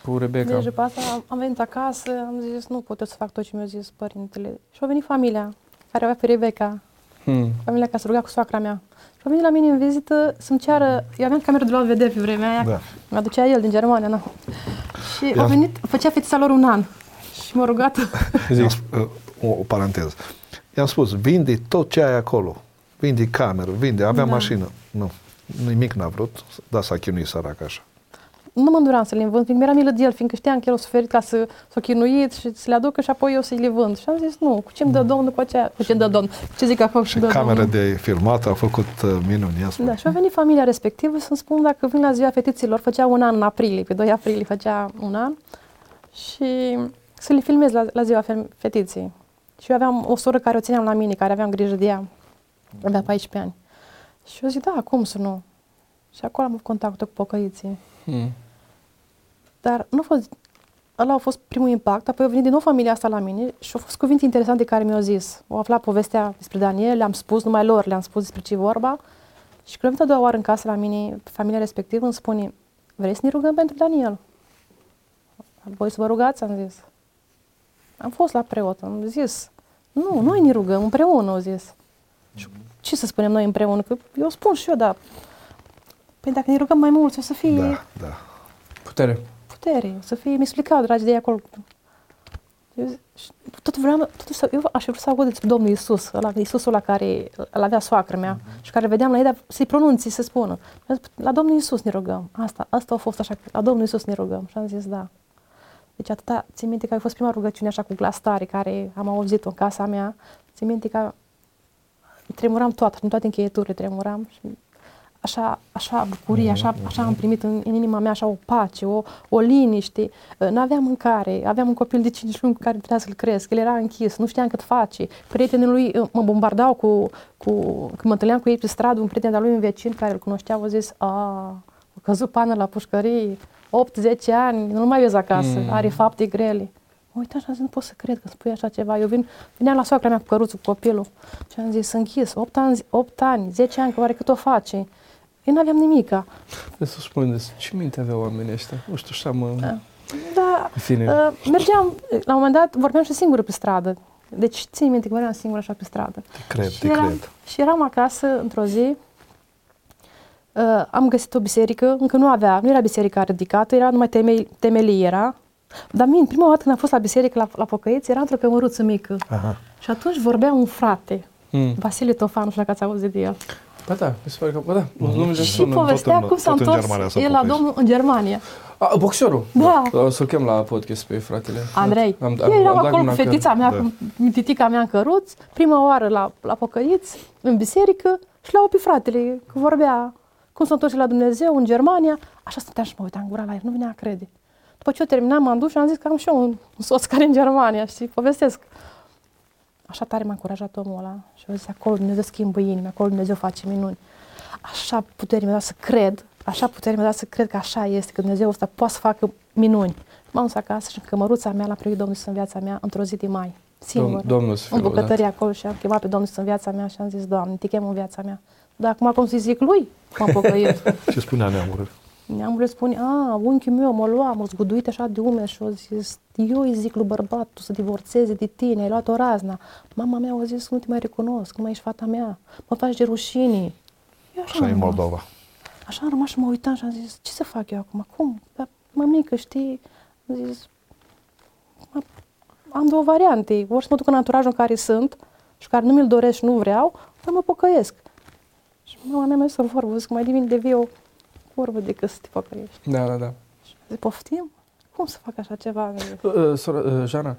cu Rebecca. Deci după asta am, am venit acasă, am zis nu pot să fac tot ce mi-a zis părintele. Și a venit familia care avea pe Rebecca. Hmm. Familia care se ruga cu soacra mea. Și a venit la mine în vizită să-mi ceară, eu aveam cameră de la vedere pe vremea aia, da. mi-aducea el din Germania, nu. Și a venit, făcea fetița lor un an. Și m-a rugat. <laughs> Zic, uh, o, o paranteză. I-am spus, vinde tot ce ai acolo. Vinde cameră, vinde, avea da. mașină. Nu, nimic n-a vrut, dar s-a chinuit sărac așa nu mă înduram să le vând, fiindcă mi-era milă de el, fiindcă știam că el a suferit ca să s-o chinuit și să le aducă și apoi eu să-i le vând. Și am zis, nu, cu ce îmi dă Domnul după aceea? Cu ce îmi dă Domnul? Ce zic acum și, și camera de filmat a făcut uh, minuni. Da, și a venit familia respectivă să-mi spun dacă vin la ziua fetiților, făcea un an în aprilie, pe 2 aprilie făcea un an, și să le filmez la, la ziua fetiței. Și eu aveam o soră care o țineam la mine, care aveam grijă de ea. Avea 14 ani. Și eu zic, da, cum să nu? Și acolo am avut contact cu pocăiții. Hmm. Dar nu a fost, ăla a fost primul impact, apoi a venit din nou familia asta la mine și au fost cuvinte interesante care mi-au zis. Au aflat povestea despre Daniel, le-am spus, numai lor le-am spus despre ce vorba. Și când am venit a doua oară în casă la mine, familia respectivă îmi spune, vreți să ne rugăm pentru Daniel? Voi să vă rugați, am zis. Am fost la preot, am zis, nu, noi ne rugăm împreună, au zis. Și ce să spunem noi împreună? Că eu spun și eu, dar Păi dacă ne rugăm mai mult, o să fie... Da, da. Putere putere, să fie, mi explicau, dragi de acolo. Eu, tot vreau, tot să, eu aș vrea să aud despre Domnul Isus, ăla, Iisusul la care îl avea soacră mea uh-huh. și care vedeam la ei, dar să-i pronunți, să spună. La Domnul Isus ne rugăm. Asta, asta a fost așa, la Domnul Isus ne rugăm. Și am zis, da. Deci atâta, țin minte că a fost prima rugăciune așa cu glas tare, care am auzit-o în casa mea. Țin minte că tremuram toată, în toate încheieturile tremuram. Și așa, așa bucurie, așa, așa am primit în, în inima mea, așa o pace, o, o liniște. Nu aveam mâncare, aveam un copil de 5 luni cu care trebuia să-l cresc, el era închis, nu știam cât face. Prietenii lui mă bombardau cu, cu când mă întâlneam cu ei pe stradă, un prieten al lui, un vecin care îl cunoștea, a zis, a, a căzut pană la pușcărie, 8-10 ani, nu mai vezi acasă, mm. are fapte grele. Mă uitam și am zis, nu pot să cred că spui așa ceva. Eu vin, veneam la soacra mea cu căruțul, cu copilul și am zis, închis, 8 ani, 8 ani 10 ani, că oare cât o face? Eu nu aveam nimica. De să spuneți, ce minte aveau oamenii ăștia? Nu știu, așa mă... Da, da fine. Uh, mergeam, la un moment dat, vorbeam și singură pe stradă. Deci țin minte că vorbeam singură așa pe stradă. Te cred, și te eram, cred. Și eram acasă într-o zi, uh, am găsit o biserică, încă nu avea, nu era biserica ridicată, era numai temeli, temelii era. Dar mine, prima dată când am fost la biserică, la, la pocăiți, era într-o cămăruță mică. Aha. Și atunci vorbea un frate, mm. Vasile Tofan, nu știu dacă ați auzit de el. Ba da, mi se pare că, ba da, mm-hmm. Și povestea cum s-a întors el la domnul în Germania. A, boxerul? Da. O să-l chem la podcast pe fratele. Andrei. Am, am, Eu eram am acolo cu fetița mea, da. cu titica mea în căruț, prima oară la, la pocăiți, în biserică, și la opi fratele, că vorbea cum s-a întors la Dumnezeu în Germania. Așa stăteam și mă uitam gura la el, nu venea a crede. După ce eu terminam, m-am dus și am zis că am și eu un, un soț care în Germania, și povestesc. Așa tare m-a încurajat omul ăla și eu zis, acolo Dumnezeu schimbă inima, acolo Dumnezeu face minuni. Așa putere mi-a dat să cred, așa putere mi-a dat să cred că așa este, că Dumnezeu ăsta poate să facă minuni. M-am dus acasă și în cămăruța mea l-a primit Domnul în viața mea într-o zi de mai, singur, Domnul în bucătărie acolo și am chemat pe Domnul în viața mea și am zis, Doamne, te chem în viața mea. Dar acum cum să zic lui, m-am pocăit. <laughs> Ce spunea neamul? Neamul spune, a, unchiul meu mă lua, m-a zguduit așa de ume și a zis, eu îi zic lui bărbatul să divorțeze de tine, ai luat o razna. Mama mea a zis, nu te mai recunosc, nu mai ești fata mea, mă faci de rușini. Eu așa, așa în Moldova. Așa am rămas și mă uitam și am zis, ce să fac eu acum? Cum? Dar, mămică, știi, am zis, am două variante. Ori să mă duc în anturajul în care sunt și care nu mi-l doresc și nu vreau, ori mă pocăiesc. Și mama mea mi-a zis o vorbă, zic, mai devin devii o vorbă decât să te pocăiești. Da, da, da. Și zic, poftim? Cum să fac așa ceva? Uh, uh, sora, uh, Jana,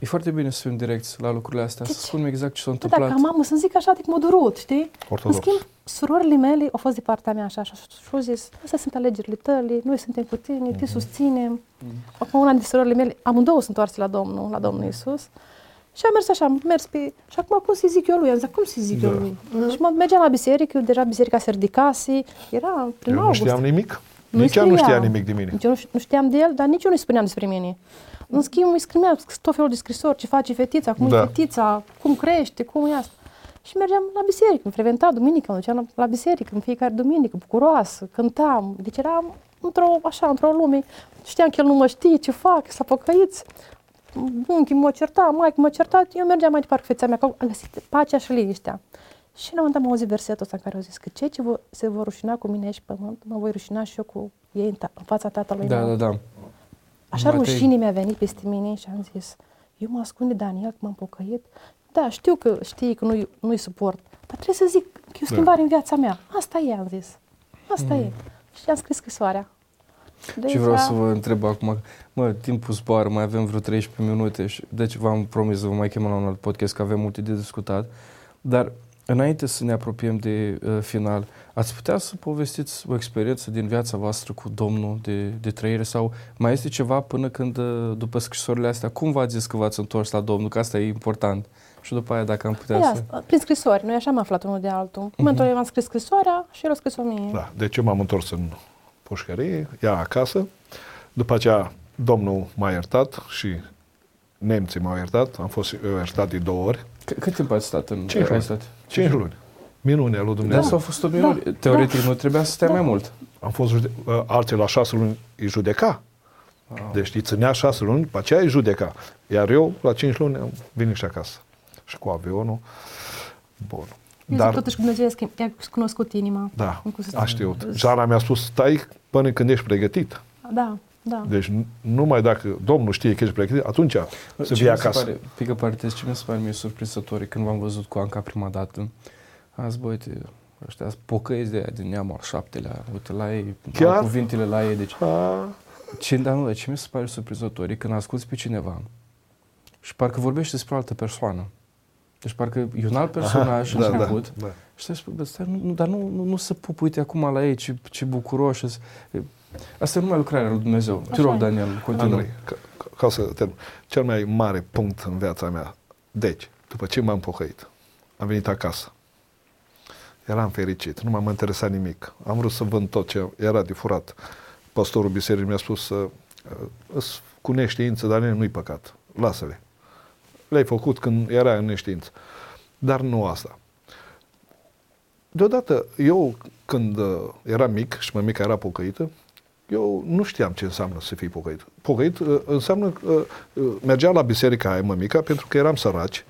e foarte bine să fim direcți la lucrurile astea, să spun exact ce s-a întâmplat. Da, ca mamă, să zic așa, de cum durut, știi? Ortodox. În schimb, surorile mele au fost de partea mea așa și au zis, astea sunt alegerile tale, noi suntem cu tine, mm-hmm. te mhm. susținem. Mm-hmm. Acum una dintre surorile mele, amândouă sunt toarse la Domnul, la Domnul Isus. Și am mers așa, am mers pe... Și acum cum să zic eu lui? Am zis, cum să zic da. eu lui? Mm-hmm. Și mă mergeam la biserică, eu deja biserica se ridicase, era prin eu august. nu știam nimic. Nu nici ea nu știa nimic de mine. Nici eu nu știam de el, dar nici eu nu spuneam despre mine. În schimb, îi scrimea tot felul de scrisori, ce face fetița, cum da. e fetița, cum crește, cum e asta. Și mergeam la biserică, îmi frecventa duminica, mă duceam la, la biserică în fiecare duminică, bucuroasă, cântam. Deci eram într-o, așa, într-o lume. Știam că el nu mă știe ce fac, s-a păcăit unchi mă certa, mai mă certa, eu mergeam mai departe cu feța mea, că a găsit pacea și liniștea. Și la un moment dat am auzit versetul ăsta în care au zis că cei ce se vor rușina cu mine și pământ, mă voi rușina și eu cu ei în, ta- în fața tatălui da, meu. Da, da, Așa Matei. rușine mi-a venit peste mine și am zis, eu mă ascund de Daniel că m-am pocăit. Da, știu că știi că nu-i, nu-i suport, dar trebuie să zic că e o schimbare da. în viața mea. Asta e, am zis. Asta mm. e. Și am scris scrisoarea. De și vreau să vă întreb acum, mă, timpul zboară, mai avem vreo 13 minute, și, deci v-am promis să vă mai chemăm la un alt podcast, că avem multe de discutat, dar înainte să ne apropiem de uh, final, ați putea să povestiți o experiență din viața voastră cu Domnul de, de trăire sau mai este ceva până când, uh, după scrisorile astea, cum v-ați zis că v-ați întors la Domnul, că asta e important? Și după aia, dacă am putea Ia, să... Prin scrisori, noi așa am aflat unul de altul. În momentul uh-huh. am scris scrisoarea și el a scris-o mie. Da, deci eu m-am întors în pușcărie, ea acasă. După aceea, domnul m-a iertat și nemții m-au iertat. Am fost iertat de două ori. C- cât timp ați stat în... Cinci luni. Stat? Cinci luni. Minunea lui Dumnezeu. Da, s-au fost o minune. Da. Teoretic da. nu trebuia să stai da. mai mult. Am fost jude- uh, alții la șase luni îi judeca. Wow. Deci îi ținea șase luni, după aceea îi judeca. Iar eu, la cinci luni, am venit și acasă. Și cu avionul. Bun. Dar, totuși Dumnezeu i-a cunoscut inima. Da, a știut. Jana mi-a spus, stai până când ești pregătit. Da, da. Deci numai dacă Domnul știe că ești pregătit, atunci să vii acasă. Pare, pică parte, ce mi se pare mie surprinzător când v-am văzut cu Anca prima dată, am zis, bă, uite, ăștia pocăiți de aia din neamul al șaptelea, uite la ei, Chiar? cuvintele la ei, deci... A... Ce, dar nu, ce mi se pare surprinzător e când asculți pe cineva și parcă vorbește despre o altă persoană. Deci parcă e un alt personaj Aha, da, început da, da. Și stai spui, stai, nu, dar nu, nu, nu să pup, uite acum la ei, ce, ce bucuroși. Asta e numai lucrarea lui Dumnezeu. Te rog, Daniel, continuă. Andrei, ca, ca să termin. Cel mai mare punct în viața mea. Deci, după ce m-am pocăit, am venit acasă. Eram fericit, nu m-am interesat nimic. Am vrut să vând tot ce era de furat. Pastorul bisericii mi-a spus să uh, cu neștiință, dar nu-i păcat. Lasă-le. Le-ai făcut când era în neștiință. Dar nu asta. Deodată, eu când uh, eram mic și mămica era pocăită, eu nu știam ce înseamnă să fii pocăit. Pocăit uh, înseamnă că uh, mergea la biserica aia mămica pentru că eram săraci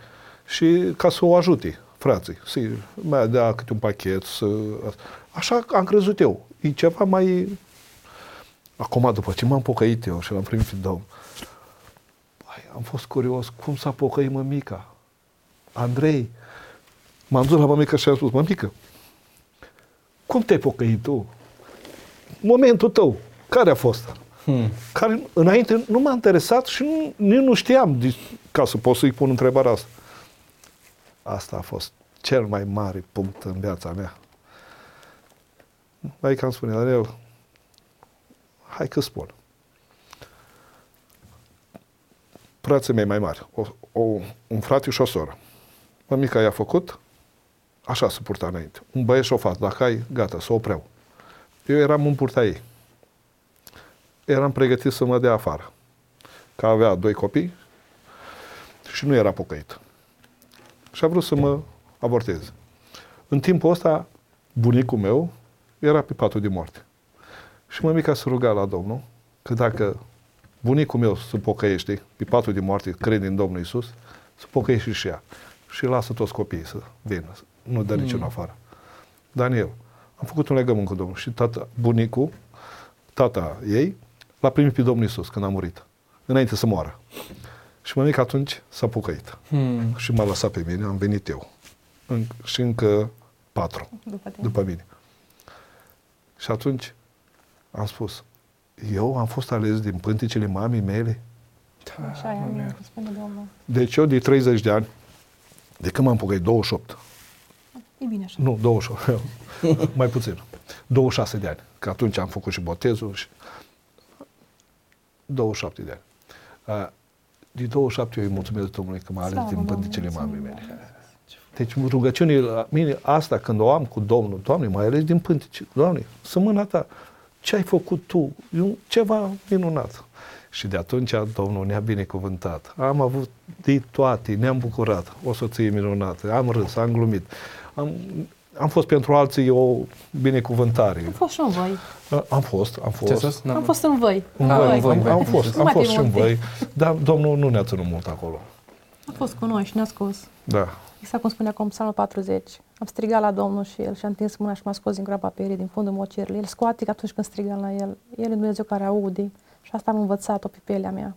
și ca să o ajute frații. Să mai dea câte un pachet. Să... Așa am crezut eu. E ceva mai... Acum, după ce m-am pocăit eu și l-am primit pe Domn, am fost curios cum s-a pocăit mămica. Andrei, m-am dus la mămică și am spus, mămică, cum te-ai pocăit tu? Momentul tău, care a fost? Hmm. Care înainte nu m-a interesat și nu, nici nu știam ca să pot să-i pun întrebarea asta. Asta a fost cel mai mare punct în viața mea. Mai cam spune, Daniel, hai că spun. Frații mei mai mari, o, o, un frate și o soră. Mămica i-a făcut, așa se purta înainte. Un băieț și o fată, dacă ai, gata, să o opreau. Eu eram în purta ei. Eram pregătit să mă dea afară. Că avea doi copii și nu era pocăit. Și a vrut să mă aborteze. În timpul ăsta, bunicul meu era pe patul de moarte. Și mămica se ruga la Domnul că dacă bunicul meu se pocăiește pe patul de moarte, crede în Domnul Isus, să pocăiește și ea. Și lasă toți copiii să vină. Nu dă mm. niciun afară. Daniel, am făcut un legământ cu Domnul și tata, bunicul, tata ei, l-a primit pe Domnul Isus când a murit, înainte să moară. Și mămica atunci s-a pocăit. Hmm. Și m-a lăsat pe mine, am venit eu. În, și încă patru după, după mine. Și atunci am spus, eu am fost ales din pânticele mamei mele. Da, așa e, spune Domnul. Deci eu de 30 de ani, de când m-am pocăit, 28. E bine așa. Nu, 28, <laughs> mai puțin. 26 de ani, că atunci am făcut și botezul și 27 de ani de 27 eu îi mulțumesc Domnului că m-a ales din pânticele mamei mele. Deci rugăciunile la mine, asta când o am cu Domnul, Doamne, mai ales din pântice, Doamne, să mâna ta, ce ai făcut tu? E ceva minunat. Și de atunci Domnul ne-a binecuvântat. Am avut de toate, ne-am bucurat, o soție minunată, am râs, am glumit. Am, am fost pentru alții o binecuvântare. Am fost și în voi. Am fost, am fost. Ce am fost în voi. În voi, în voi. Am, am fost, am fost și în voi. Dar Domnul nu ne-a ținut mult acolo. A fost cu noi și ne-a scos. Da. Exact cum spunea acum Psalmul 40. Am strigat la Domnul și El și-a întins mâna și m-a scos din groapa perii, din fundul mocierii. El scoate atunci când strigam la El. El e Dumnezeu care aude. Și asta am învățat-o pe pielea mea.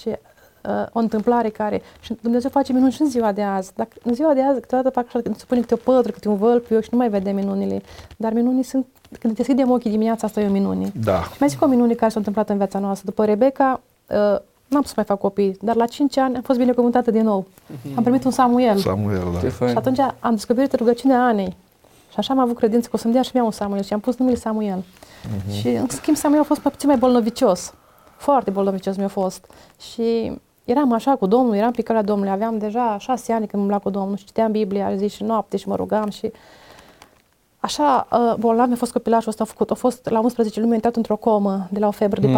Și uh, o întâmplare care... Și Dumnezeu face minuni și în ziua de azi. Dacă, în ziua de azi, câteodată fac așa, se pune câte o pătră, câte un vălpiu și nu mai vedem minunile. Dar minunii sunt... Când deschidem ochii dimineața, asta e o minune. Da. Și mai zic o minune care s-a întâmplat în viața noastră. După Rebecca, uh, n-am să mai fac copii, dar la 5 ani am fost binecuvântată din nou. Mm-hmm. Am primit un Samuel. Samuel, da. Și atunci am descoperit rugăciunea Anei. Și așa am avut credință că o să-mi dea și mie un Samuel și am pus numele Samuel. Mm-hmm. Și în schimb Samuel a fost mai puțin mai bolnovicios. Foarte bolnovicios mi-a fost. Și eram așa cu Domnul, eram pe calea Domnului, aveam deja șase ani când m-am luat cu Domnul și citeam Biblia zi și noapte și mă rugam și așa uh, bolnav mi-a fost copilașul ăsta a făcut. A fost la 11 luni, a intrat într-o comă de la o febră de mm.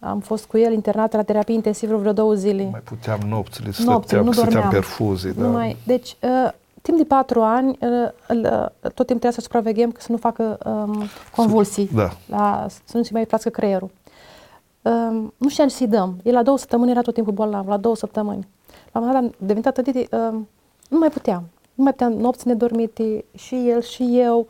42. Am fost cu el internat la terapie intensivă vreo două zile. Mai puteam nopțile, nopțile nu dormeam. perfuzii. Da. Numai, deci, uh, timp de patru ani, uh, uh, tot timpul trebuia să supraveghem că să nu facă um, convulsii, da. la, să nu se mai placă creierul. Um, nu știam ce să-i dăm. El la două săptămâni era tot timpul bolnav, la două săptămâni. La un moment dat am devenit atât de... Um, nu mai puteam. Nu mai puteam nopți nedormite, și el, și eu.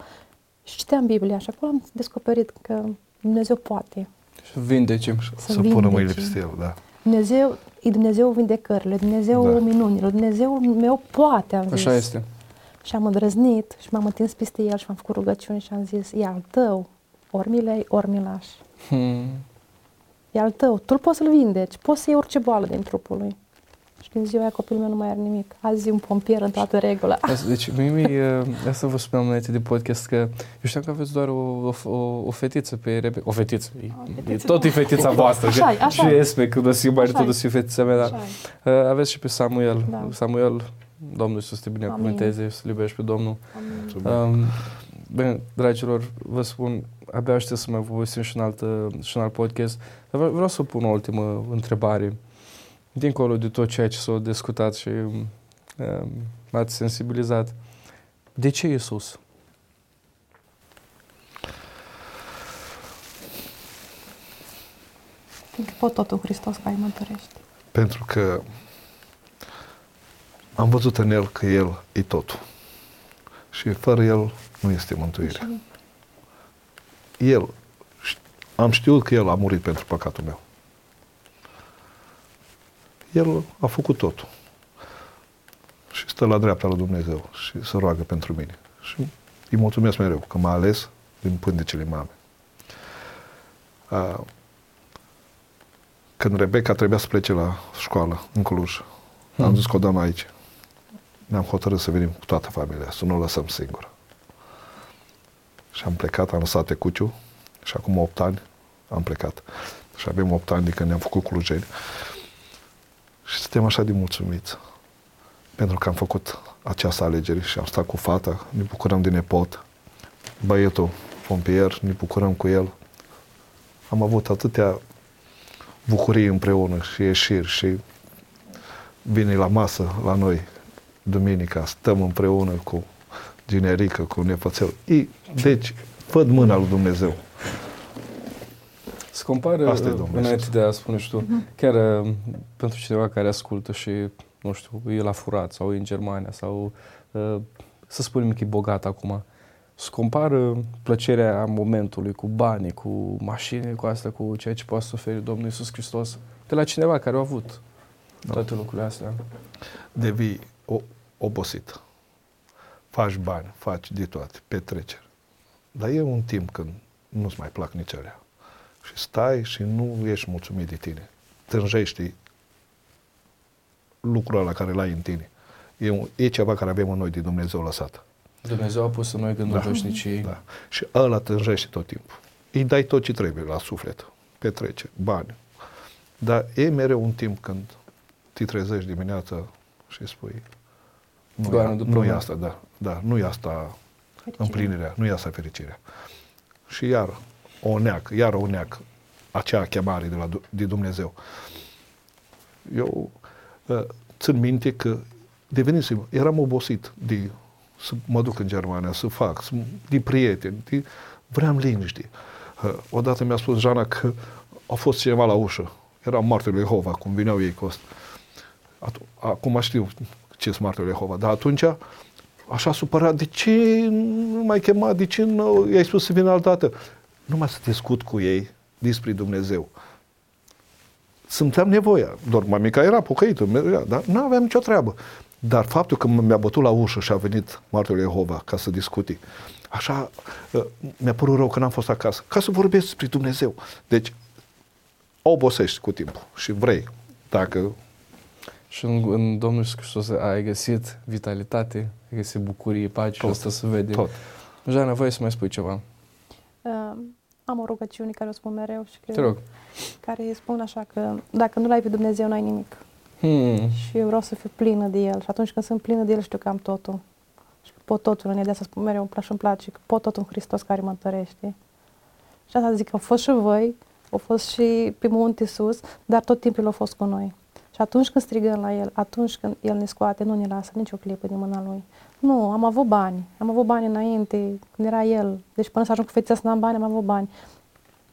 Și citeam Biblia și acolo am descoperit că Dumnezeu poate. Să vindece. Să, să pună mâinile peste el, da. Dumnezeu e Dumnezeu vindecările, Dumnezeu da. minunilor, Dumnezeu meu poate, am zis. Așa este. Și am îndrăznit și m-am întins peste el și m-am făcut rugăciuni și am zis, e al tău, ori mi lei, ori mi lași. Hmm. E al tău, tu poți să-l vindeci, poți să iei orice boală din trupul lui. Și când ziua aia copilul meu nu mai are nimic. Azi e un pompier în toată regula. Deci, Mimi, asta vă spuneam înainte de podcast, că eu știam că aveți doar o, o, o fetiță pe Rebecca. O fetiță. E, e tot e fetița voastră. Așa așa Și Esme, când o să iubari, tot o să fie fetița mea. Dar Așa aveți și pe Samuel. Da. Samuel, Domnul să te binecuvânteze, să iubești pe Domnul. Amin. Um, bine, dragilor, vă spun, abia aștept să mai povestim și în, altă, și în alt podcast. Dar vreau, vreau să pun o ultimă întrebare. Dincolo de tot ceea ce s-a discutat și um, m-ați sensibilizat, de ce Iisus? Fiindcă pot totul Hristos care mă întărește. Pentru că am văzut în El că El e totul. Și fără El nu este mântuire. El, am știut că El a murit pentru păcatul meu. El a făcut totul. Și stă la dreapta lui Dumnezeu și se roagă pentru mine. Și îi mulțumesc mereu că m-a ales din pântecele mame. A, când Rebecca trebuia să plece la școală în Cluj, hmm. am zis că o dăm aici. Ne-am hotărât să venim cu toată familia, să nu o lăsăm singură. Și am plecat, am lăsat Tecuciu și acum 8 ani am plecat. Și avem 8 ani de când ne-am făcut clujeni. Și suntem așa de mulțumiți pentru că am făcut această alegere și am stat cu fata, ne bucurăm de nepot, băietul pompier, ne bucurăm cu el. Am avut atâtea bucurii împreună și ieșiri și vine la masă la noi duminica, stăm împreună cu generică, cu nefățel. I, deci, văd mâna lui Dumnezeu. Se compară, Asta e, domnule înainte Iisus. de a spune și tu, chiar uh, pentru cineva care ascultă și, nu știu, e la furat sau e în Germania sau, uh, să spunem că e bogat acum, se compară plăcerea momentului cu banii, cu mașini, cu asta, cu ceea ce poate să oferi Domnul Iisus Hristos de la cineva care a avut toate lucrurile astea. Devii o, obosit. Faci bani, faci de toate, petreceri. Dar e un timp când nu-ți mai plac nici alea. Și stai și nu ești mulțumit de tine. Tânjești lucrul ăla care l-ai în tine. E, un, e ceva care avem în noi de Dumnezeu lăsat. Dumnezeu a pus în noi gânduri Da. veșnicii. Da. Și ăla tânjește tot timpul. Îi dai tot ce trebuie la suflet. Petrece, bani. Dar e mereu un timp când te trezești dimineața și spui nu, Goană e, după nu e mână. asta, da, da, nu e asta Fericire. împlinirea, nu e asta fericirea. Și iar o neac, iar o neac acea chemare de, la, Du- de Dumnezeu. Eu uh, țin minte că devenisem, eram obosit de să mă duc în Germania, să fac, să, de prieteni, de, vreau liniște. Uh, odată mi-a spus Jana că a fost cineva la ușă. Era martorul Jehova, cum vineau ei cu asta. Atu- Acum știu ce sunt martorul Jehova, dar atunci așa supărat, de ce nu m-ai chemat, de ce nu i-ai spus să vină altă dată? Numai să discut cu ei despre Dumnezeu. Simțeam nevoia. Doar mamica era pocăită, mergea, dar nu aveam nicio treabă. Dar faptul că mi-a bătut la ușă și a venit martorul Jehova ca să discuti, așa uh, mi-a părut rău că n-am fost acasă, ca să vorbesc despre Dumnezeu. Deci, obosești cu timpul și vrei, dacă Și în, în Domnul Iisus Hristos ai găsit vitalitate, ai găsit bucurie, pace și Tot. asta se vede. tot. Jana, voi să mai spui ceva. Uh, am o rugăciune care o spun mereu și cred, Te rog. care spun așa că dacă nu l-ai pe Dumnezeu, n-ai nimic. Hmm. Și eu vreau să fiu plină de El. Și atunci când sunt plină de El, știu că am totul. Și că pot totul în El. De asta spun mereu, îmi place, îmi place, că pot totul în Hristos care mă întărește. Și asta zic că au fost și voi, au fost și pe munte sus, dar tot timpul au fost cu noi. Și atunci când strigăm la El, atunci când El ne scoate, nu ne lasă nicio clipă din mâna Lui. Nu, am avut bani. Am avut bani înainte, când era El. Deci până să ajung cu fetița să n-am bani, am avut bani.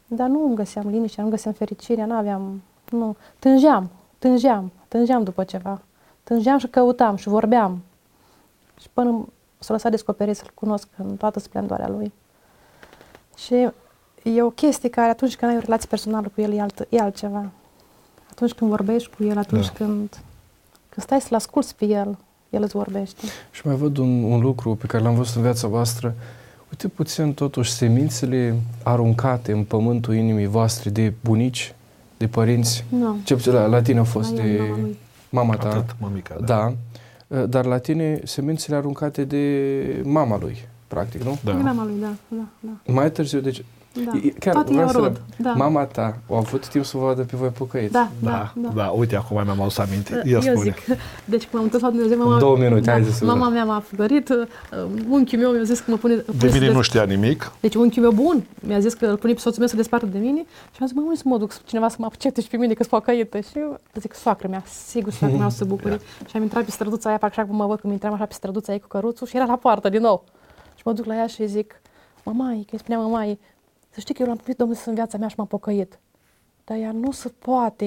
Dar nu îmi găseam liniștea, nu găseam fericirea, nu aveam... Nu. Tângeam, tângeam, tângeam după ceva. Tângeam și căutam și vorbeam. Și până s-a lăsat descoperit să-L cunosc în toată splendoarea Lui. Și e o chestie care atunci când ai o relație personală cu El e, alt, e altceva. Atunci când vorbești cu El, atunci Da. când, când stai să-L asculți pe El, El îți vorbește. Și mai văd un, un lucru pe care l-am văzut în viața voastră. Uite puțin totuși semințele aruncate în pământul inimii voastre de bunici, de părinți. Nu. Ce puțin la, la tine a fost La de... el, mama lui. Mama ta. Atât, mămica, da. Da. Uh, Dar la tine semințele aruncate de mama lui, practic, nu? Da. Mama lui, da, da, da. Mai târziu, deci da. E- Chiar Toate vreau iau să rod. rog, Da. mama ta a avut timp să vă vadă pe voi pocăiți. Da, Da, da, da. da, uite, acum mi-am adus aminte. Ia Eu spune. zic, <laughs> deci când m-am întors la Dumnezeu, mama, Două minute, da, hai să mama mea m-a fugărit, uh, unchiul meu mi-a zis că mă pune... De pune să mine des- nu știa nimic. Deci unchiul meu bun mi-a zis că îl pune pe soțul meu să despartă de mine și am zis, mă, unde să mă duc, cineva să mă accepte și pe mine că sunt pocăită. Și eu zic, soacră mea, sigur soacră mea o să se bucure. și am intrat pe străduța aia, parcă așa cum mă văd când intram așa pe străduța aia cu căruțul și era la poartă din nou. Și mă duc la ea și îi zic, mămai, că îi spunea mămai, să știi că eu l-am primit Domnul în viața mea și m-am pocăit. Dar ea nu se poate.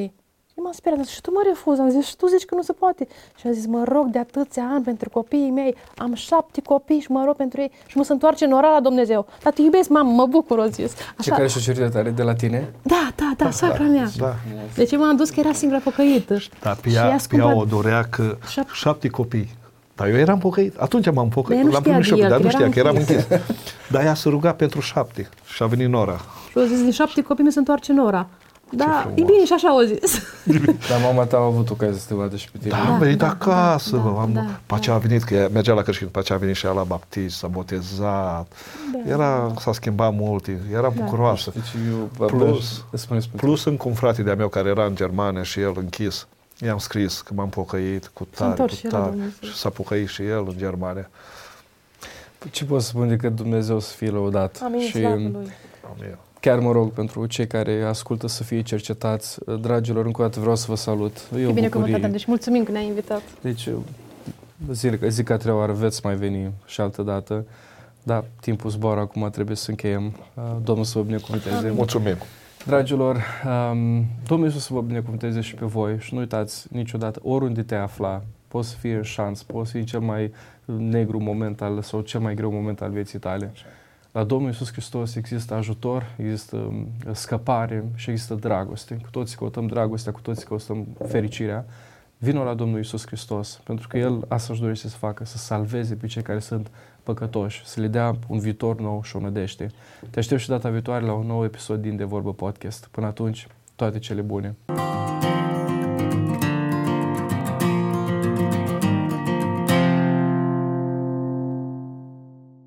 Eu m-am speriat, și tu mă refuzi, am zis, și tu zici că nu se poate. Și am zis, mă rog de atâția ani pentru copiii mei, am șapte copii și mă rog pentru ei și mă se întoarce în ora la Dumnezeu. Dar te iubesc, mamă, mă bucur, o zis. Ce Așa, care și-o cerut tare de la tine? da, da, da, soacra mea. Da. Deci eu m-am dus că era singura pocăită. Dar pe Și ea, ea pe scumpă- ea o dorea că Șap- șapte copii. Dar eu eram pocăit. Atunci m-am pocăit. Dar ea nu L-am știa primit de și eu, el, dar nu că știa era că eram închis. închis. <laughs> Dar ea se ruga pentru șapte și a venit Nora. Și au zis, din șapte copii mi se întoarce în ora. Da, frumos. e bine și așa au zis. <laughs> Dar mama ta a avut ocazia să te vadă și pe tine. Da, am venit da, acasă. da, bă, am, da, după aceea a venit, că ea mergea la creștin, după aceea a venit și ea la baptist, s-a botezat. Da. Era, s-a schimbat mult, era bucuroasă. Deci eu Plus- spune, spune. Plus încă un frate de-a meu care era în Germania și el închis. I-am scris că m-am pocăit cu tare, întors cu și el la tare. Dumnezeu. Și s-a pocăit și el în Germania. Ce pot să spun decât Dumnezeu să fie lăudat? Amin, și slavă lui. Amin. chiar mă rog pentru cei care ascultă să fie cercetați. Dragilor, încă o dată vreau să vă salut. E o E bine bucurie. Deci mulțumim că ne-ai invitat. Deci, zic, zic că a treia oară veți mai veni și altă dată. Da, timpul zboară, acum trebuie să încheiem. Uh, Domnul să vă binecuvânteze. Mulțumim. Dragilor, um, Domnul Iisus să vă binecuvânteze și pe voi și nu uitați niciodată, oriunde te afla, poți să fie în șans, poți să fie cel mai negru moment al, sau cel mai greu moment al vieții tale. La Domnul Iisus Hristos există ajutor, există um, scăpare și există dragoste. Cu toții căutăm dragostea, cu toții căutăm fericirea. Vino la Domnul Iisus Hristos, pentru că El asta își dorește să facă, să salveze pe cei care sunt păcătoși, să le dea un viitor nou și o nădejde. Te aștept și data viitoare la un nou episod din De Vorbă Podcast. Până atunci, toate cele bune!